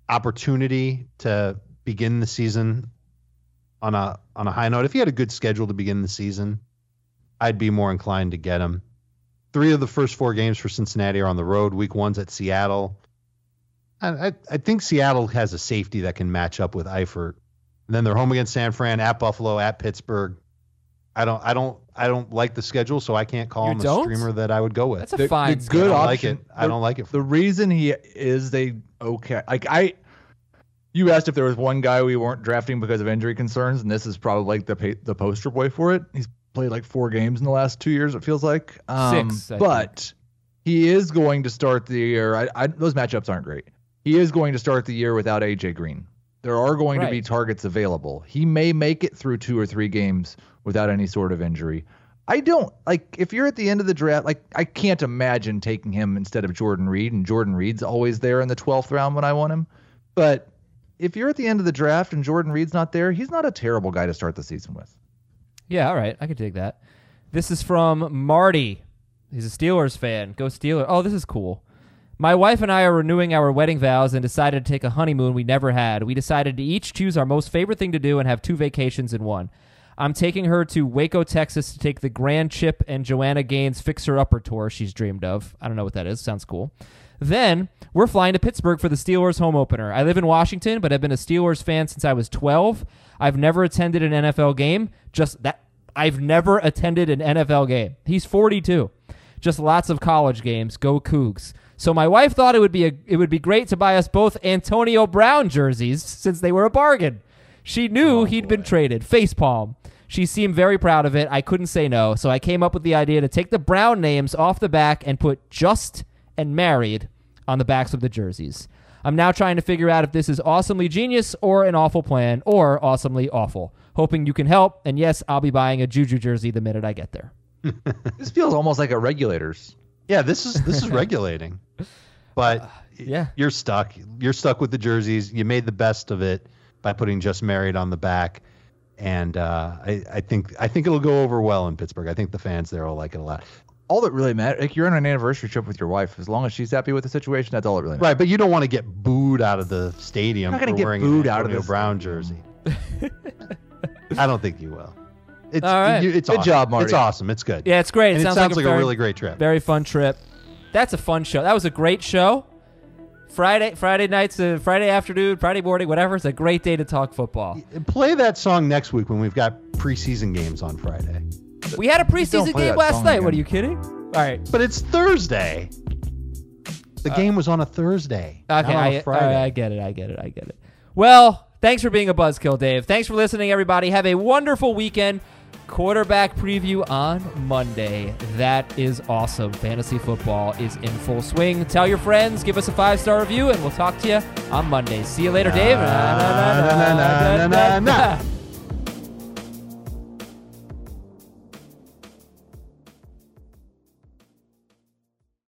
opportunity to begin the season on a on a high note, if he had a good schedule to begin the season, I'd be more inclined to get him. Three of the first four games for Cincinnati are on the road. Week one's at Seattle. I, I, I think Seattle has a safety that can match up with Eifert. And then they're home against San Fran, at Buffalo, at Pittsburgh. I don't I don't I don't like the schedule, so I can't call You him don't? a streamer that I would go with. That's a The- fine. the schedule. good I don't option. like it. I don't like it. The reason he is they okay. Like I, you asked if there was one guy we weren't drafting because of injury concerns, and this is probably like the pa- the poster boy for it. He's played like four games in the last two years. It feels like um, Six, I but he is going to start the year. I, I, those matchups aren't great. He is going to start the year without AJ Green. There are going to be targets available. He may make it through two or three games without any sort of injury. I don't like if you're at the end of the draft. Like I can't imagine taking him instead of Jordan Reed, and Jordan Reed's always there in the 12th round when I want him. But if you're at the end of the draft and Jordan Reed's not there, he's not a terrible guy to start the season with. Yeah, all right. I could take that. This is from Marty. He's a Steelers fan. Go Steelers. Oh, this is cool. My wife and I are renewing our wedding vows and decided to take a honeymoon we never had. We decided to each choose our most favorite thing to do and have two vacations in one. I'm taking her to Waco, Texas to take the Grand Chip and Joanna Gaines Fixer Upper tour she's dreamed of. I don't know what that is. Sounds cool. Then we're flying to Pittsburgh for the Steelers home opener. I live in Washington, but I've been a Steelers fan since I was 12. I've never attended an NFL game. Just that I've never attended an NFL game. He's 42. Just lots of college games. Go Cougs. So my wife thought it would be a it would be great to buy us both Antonio Brown jerseys since they were a bargain. She knew oh, he'd been traded. Facepalm. She seemed very proud of it. I couldn't say no, so I came up with the idea to take the Brown names off the back and put just and married on the backs of the jerseys. I'm now trying to figure out if this is awesomely genius or an awful plan or awesomely awful. Hoping you can help. And yes, I'll be buying a Juju jersey the minute I get there. This feels almost like a regulators. Yeah, this is this is regulating. But yeah. you're stuck. You're stuck with the jerseys. You made the best of it by putting just married on the back. And uh, I, I think I think it'll go over well in Pittsburgh. I think the fans there will like it a lot. All that really matters, like you're on an anniversary trip with your wife. As long as she's happy with the situation, that's all that really matters. Right, but you don't want to get booed out of the stadium You're not gonna for get wearing booed an out of the Brown jersey. I don't think you will. It's, All right. you- it's Good awesome. job, Marty. It's awesome. It's good. Yeah, it's great. And it sounds, sounds like, like, a, a, very, really great trip. very fun trip. That's a fun show. That was a great show. Friday, Friday nights, uh, Friday afternoon, Friday morning, whatever. It's a great day to talk football. Play that song next week when we've got preseason games on Friday. We had a preseason game last night. again. What are you kidding? All right. But it's Thursday. The game was on a Thursday. Okay, I. I, I get it. I get it. I get it. Well, thanks for being a buzzkill, Dave. Thanks for listening, everybody. Have a wonderful weekend. Quarterback preview on Monday. That is awesome. Fantasy football is in full swing. Tell your friends, give us a five star review, and we'll talk to you on Monday. See you later, Dave.